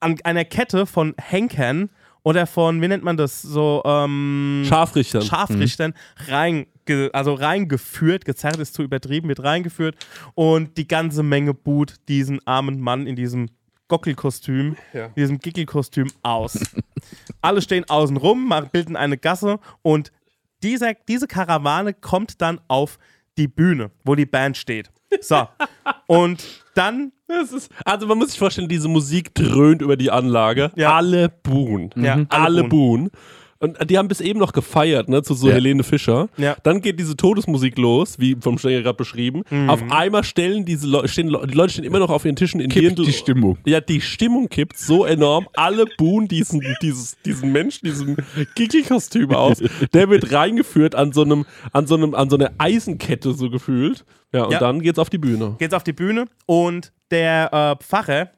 an einer Kette von Henkern oder von, wie nennt man das, so, ähm, Scharfrichtern. Scharfrichtern reinge, also reingeführt, gezerrt ist zu übertrieben, wird reingeführt und die ganze Menge buht diesen armen Mann in diesem Gockelkostüm, Ja. diesem Gickelkostüm aus. Alle stehen außen rum, bilden eine Gasse und dieser, diese Karawane kommt dann auf die Bühne, wo die Band steht. So. Und dann, ist, also man muss sich vorstellen, diese Musik dröhnt über die Anlage. Ja. Alle buhen. Ja, alle alle buhen. buhen. Und die haben bis eben noch gefeiert, ne, zu so Ja. Helene Fischer. Ja. Dann geht diese Todesmusik los, wie vom Stenger gerade beschrieben. Mhm. Auf einmal stellen diese Leute, stehen, Le- die Leute stehen immer noch auf ihren Tischen in Kippt Dirndl. die Stimmung. Ja, die Stimmung kippt so enorm. Alle buhen diesen, dieses, diesen Menschen, diesen Giggle-Kostüm aus. Der wird reingeführt an so einem, an so einem, an so einer Eisenkette so gefühlt. Ja, und Ja. dann geht's auf die Bühne. geht's auf die Bühne und der äh, Pfarrer,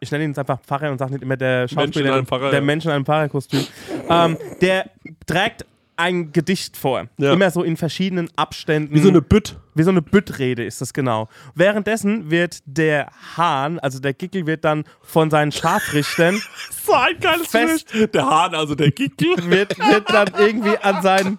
ich nenne ihn jetzt einfach Pfarrer und sage nicht immer der Schauspieler, einem Pfarrer, der ja. Mensch in einem Pfarrerkostüm, ähm, der trägt ein Gedicht vor. Ja. Immer so in verschiedenen Abständen. Wie so eine Bütt. Wie so eine Büttrede ist das genau. Währenddessen wird der Hahn, also der Gickel, wird dann von seinen Scharfrichtern, So ein geiles Fest. Bild. Der Hahn, also der Gickel. wird, wird dann irgendwie an seinen.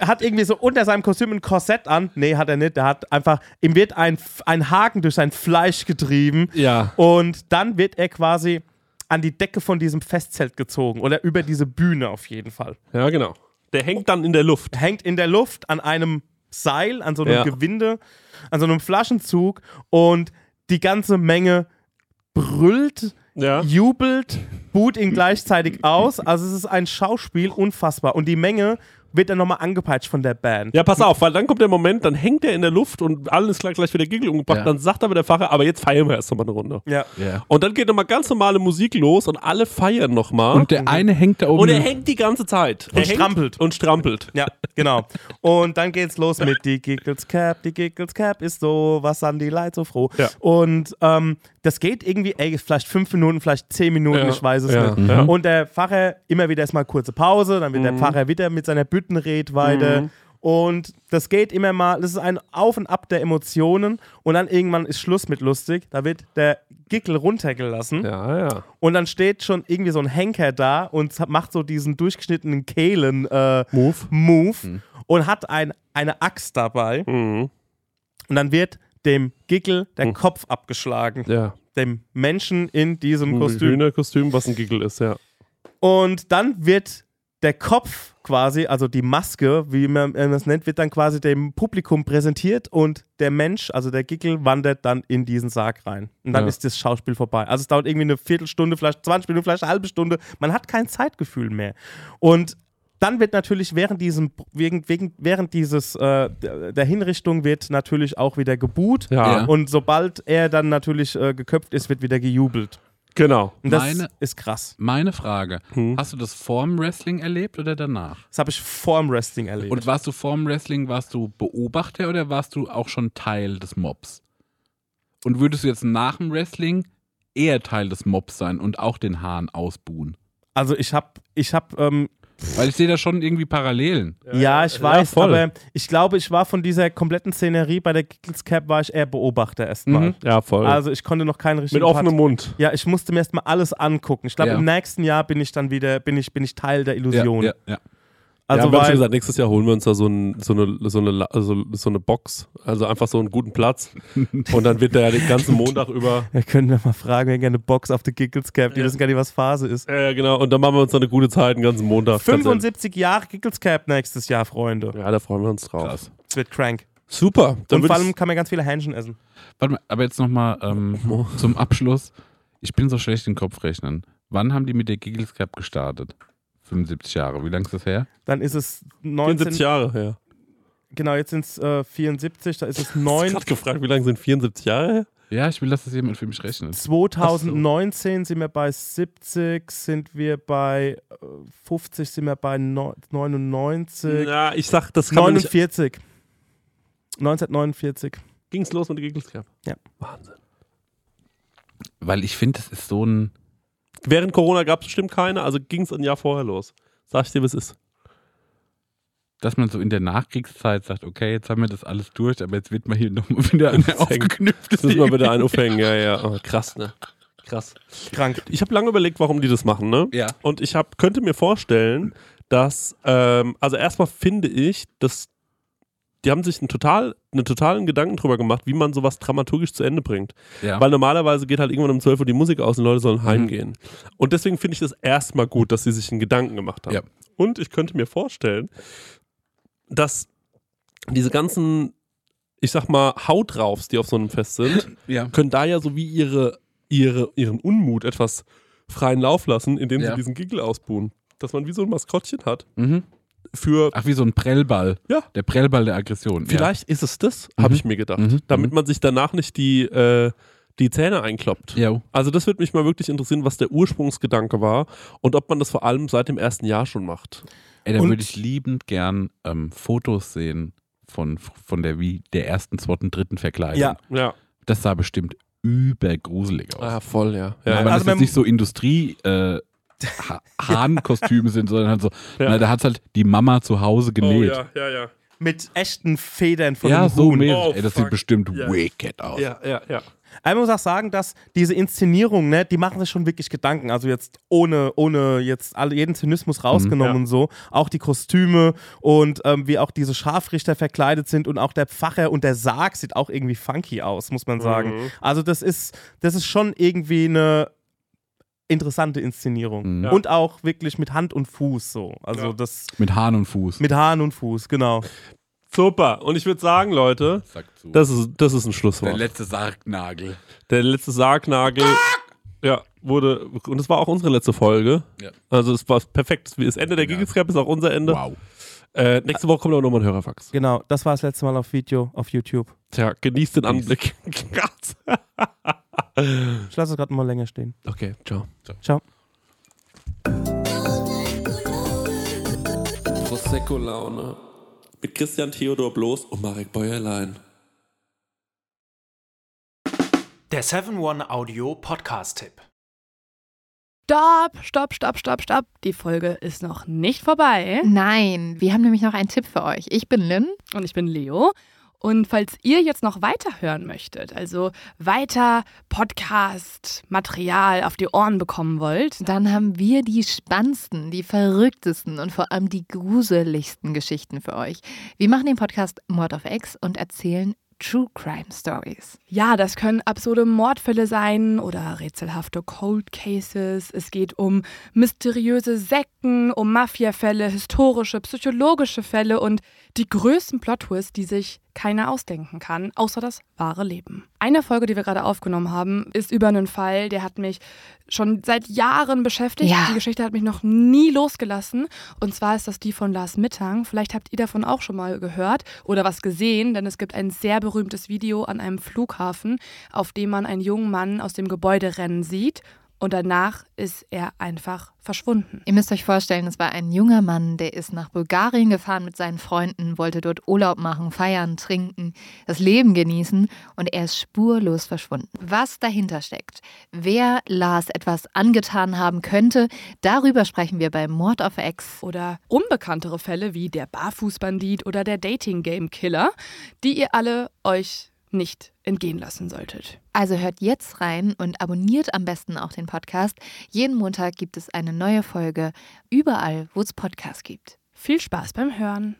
Hat irgendwie so unter seinem Kostüm ein Korsett an. Nee, hat er nicht. Der hat einfach. Ihm wird ein, ein Haken durch sein Fleisch getrieben. Ja. Und dann wird er quasi an die Decke von diesem Festzelt gezogen. Oder über diese Bühne auf jeden Fall. Ja, genau. Der hängt dann in der Luft. hängt in der Luft an einem Seil, an so einem Ja. Gewinde, an so einem Flaschenzug und die ganze Menge brüllt, Ja. jubelt, buht ihn gleichzeitig aus. Also es ist ein Schauspiel, unfassbar. Und die Menge wird dann nochmal angepeitscht von der Band. Ja, pass auf, weil dann kommt der Moment, dann hängt er in der Luft und allen ist gleich, gleich wieder Giggle umgebracht. Ja. Dann sagt aber der Pfarrer, aber jetzt feiern wir erst nochmal eine Runde. Ja. Ja. Und dann geht nochmal ganz normale Musik los und alle feiern nochmal. Und der eine hängt da oben. Und er hängt die ganze Zeit. Und er strampelt. Und strampelt. Ja, genau. Und dann geht's los mit die Giggles Cap, die Giggles Cap ist so, was an die Leute so froh. Ja. Und ähm, das geht irgendwie, ey, vielleicht fünf Minuten, vielleicht zehn Minuten, Ja, ich weiß es ja, nicht. ja. Und der Pfarrer, immer wieder erstmal kurze Pause, dann wird der Pfarrer wieder mit seiner Büttenred weiter. Und das geht immer mal, das ist ein Auf und Ab der Emotionen und dann irgendwann ist Schluss mit lustig. Da wird der Gickel runtergelassen Ja, ja. und dann steht schon irgendwie so ein Henker da und macht so diesen durchgeschnittenen Kehlen äh, Move. Move und hat ein, eine Axt dabei. Mhm. Und dann wird dem Gickel der Kopf abgeschlagen. Ja. Dem Menschen in diesem Kostüm. Hühnerkostüm, was ein Giggle ist, ja. Und dann wird der Kopf quasi, also die Maske, wie man das nennt, wird dann quasi dem Publikum präsentiert und der Mensch, also der Gickel, wandert dann in diesen Sarg rein. Und dann Ja. ist das Schauspiel vorbei. Also es dauert irgendwie eine Viertelstunde, vielleicht 20 Minuten, vielleicht eine halbe Stunde. Man hat kein Zeitgefühl mehr. Und dann wird natürlich während diesem, wegen, wegen, während dieses, äh, der Hinrichtung wird natürlich auch wieder gebuht. Ja, Ja. Und sobald er dann natürlich äh, geköpft ist, wird wieder gejubelt. genau. Und das Meine- ist krass. Meine Frage: Hast du das vorm Wrestling erlebt oder danach? Das habe ich vor dem Wrestling erlebt. Und warst du vorm Wrestling, warst du Beobachter oder warst du auch schon Teil des Mobs? Und würdest du jetzt nach dem Wrestling eher Teil des Mobs sein und auch den Hahn ausbuhen? Also ich habe ich hab, ähm, Weil ich sehe da schon irgendwie Parallelen. Ja, ich ja, weiß, voll. aber ich glaube, ich war von dieser kompletten Szenerie bei der Giggles Cap war ich eher Beobachter erstmal. Mhm. Ja, voll. Also ich konnte noch keinen richtigen Mit offenem Part- Mund. Ja, ich musste mir erstmal alles angucken. Ich glaube, Ja. im nächsten Jahr bin ich dann wieder, bin ich, bin ich Teil der Illusion. Ja, ja, ja. Also ja, wir haben schon gesagt, nächstes Jahr holen wir uns da so, ein, so, eine, so, eine, also, so eine Box. Also einfach so einen guten Platz. Und dann wird der ja den ganzen Montag über. wir können ja mal fragen, wir haben gerne eine Box auf der Giggles Cap, die Ja. wissen gar nicht, was Phase ist. Ja, ja, genau. Und dann machen wir uns da eine gute Zeit, den ganzen Montag. Ganz 75 Jahre Giggles Cap nächstes Jahr, Freunde. Ja, da freuen wir uns drauf. Krass. Es wird crank. Super. Dann Und vor allem kann man ganz viele Hähnchen essen. Warte mal, aber jetzt nochmal ähm, zum Abschluss. Ich bin so schlecht im Kopfrechnen. Wann haben die mit der Giggles Cap gestartet? 75 Jahre. Wie lange ist das her? Dann ist es 74 19, Jahre her. genau, jetzt sind es äh, 74, da ist es Ich 9. gerade gefragt, wie lange sind 74 Jahre her? Ja, ich will, dass das jemand für mich rechnet. 2019 sind wir bei 70, sind wir bei äh, 50, sind wir bei no- 99, Ja, ich sag, das kann man nicht. 49. 1949. Ging's los mit der Giggles Cap? Ja. Wahnsinn. Weil ich finde, das ist so ein. Während Corona gab es bestimmt keine, also ging es ein Jahr vorher los. Sag ich dir, was ist. dass man so in der Nachkriegszeit sagt, okay, jetzt haben wir das alles durch, aber jetzt wird man hier nochmal wieder eine aufgeknüpfte Das müssen wir bitte einen aufhängen, ja, ja. Oh, krass, ne? Krass. Krank. Ich habe lange überlegt, warum die das machen, ne? Ja. Und ich hab, könnte mir vorstellen, dass, ähm, also erstmal finde ich, dass die haben sich einen, total, einen totalen Gedanken drüber gemacht, wie man sowas dramaturgisch zu Ende bringt. Ja. Weil normalerweise geht halt irgendwann um 12 Uhr die Musik aus und Leute sollen Mhm. heimgehen. Und deswegen finde ich das erstmal gut, dass sie sich einen Gedanken gemacht haben. Ja. Und ich könnte mir vorstellen, dass diese ganzen, ich sag mal, Hautraufs, die auf so einem Fest sind, ja. können da ja so wie ihre, ihre, ihren Unmut etwas freien Lauf lassen, indem sie diesen Giggle ausbuhen. Dass man wie so ein Maskottchen hat. Mhm. Für, Ach, wie so ein Prellball. Ja. Der Prellball der Aggression. vielleicht ist es das, Mhm. habe ich mir gedacht. Mhm. Damit Mhm. man sich danach nicht die, äh, die Zähne einkloppt. Ja. Jo. Also das würde mich mal wirklich interessieren, was der Ursprungsgedanke war und ob man das vor allem seit dem ersten Jahr schon macht. Ey, da würde ich liebend gern ähm, Fotos sehen von, von der wie der ersten, zweiten, dritten Verkleidung. Ja. Ja. Das sah bestimmt übergruselig aus. Ah, voll, ja. Ja, ja, weil ja. also das man- jetzt nicht so Industrie äh, Ha- Hahnkostüme sind, sondern halt so, Ja. na, da hat halt die Mama zu Hause Oh, genäht. ja, ja, ja. Mit echten Federn von ja, so Huhn. Oh, Ey, das fuck. sieht bestimmt Ja. wicked aus. Ja, ja, ja. Ich muss auch sagen, dass diese Inszenierung, ne, die machen sich schon wirklich Gedanken. Also jetzt ohne, ohne jetzt alle, jeden Zynismus rausgenommen Mhm, ja. und so. Auch die Kostüme und ähm, wie auch diese Scharfrichter verkleidet sind und auch der Pfacher und der Sarg sieht auch irgendwie funky aus, muss man sagen. Mhm. Also das ist, das ist schon irgendwie eine interessante Inszenierung. Mhm. Ja. Und auch wirklich mit Hand und Fuß so. Also Ja. das Mit Hahn und Fuß. mit Hahn und Fuß, genau. Super. Und ich würde sagen, Leute, das ist, das ist ein der Schlusswort. letzte Sargnagel. Der letzte Sargnagel, ja, wurde, und das war auch unsere letzte Folge. Ja. Also es war perfekt. Das Ende der Ja. Giggles Cap ist auch unser Ende. Wow. Äh, nächste Woche kommt aber nochmal ein Hörerfax. Genau, das war das letzte Mal auf Video, auf YouTube. Tja, genießt den Anblick. Ich lasse es gerade mal länger stehen. okay, ciao. Ciao. Prosecco-Laune. Mit Christian Theodor Bloß und Marek Bäuerlein. Der 7-One-Audio Podcast-Tipp. Stopp, stopp, stopp, stopp, stopp. Die Folge ist noch nicht vorbei. Nein, wir haben nämlich noch einen Tipp für euch. Ich bin Lynn. Und ich bin Leo. Und falls ihr jetzt noch weiterhören möchtet, also weiter Podcast-Material auf die Ohren bekommen wollt, Dann haben wir die spannendsten, die verrücktesten und vor allem die gruseligsten Geschichten für euch. Wir machen den Podcast Mord of X und erzählen True Crime Stories. ja, das können absurde Mordfälle sein oder rätselhafte Cold Cases. Es geht um mysteriöse Sekten, um Mafiafälle, historische, psychologische Fälle und die größten Plot-Twists, die sich keiner ausdenken kann, außer das wahre Leben. Eine Folge, die wir gerade aufgenommen haben, ist über einen Fall, der hat mich schon seit Jahren beschäftigt. Ja. Die Geschichte hat mich noch nie losgelassen. Und zwar ist das die von Lars Mittang. Vielleicht habt ihr davon auch schon mal gehört oder was gesehen, denn es gibt ein sehr berühmtes Video an einem Flughafen, auf dem man einen jungen Mann aus dem Gebäude rennen sieht. Und danach ist er einfach verschwunden. Ihr müsst euch vorstellen, es war ein junger Mann, der ist nach Bulgarien gefahren mit seinen Freunden, wollte dort Urlaub machen, feiern, trinken, das Leben genießen und er ist spurlos verschwunden. Was dahinter steckt, wer Lars etwas angetan haben könnte, darüber sprechen wir bei Mord of Ex. Oder unbekanntere Fälle wie der Barfußbandit oder der Dating-Game-Killer, die ihr alle euch nicht entgehen lassen solltet. Also hört jetzt rein und abonniert am besten auch den Podcast. Jeden Montag gibt es eine neue Folge, überall, wo es Podcasts gibt. Viel Spaß beim Hören.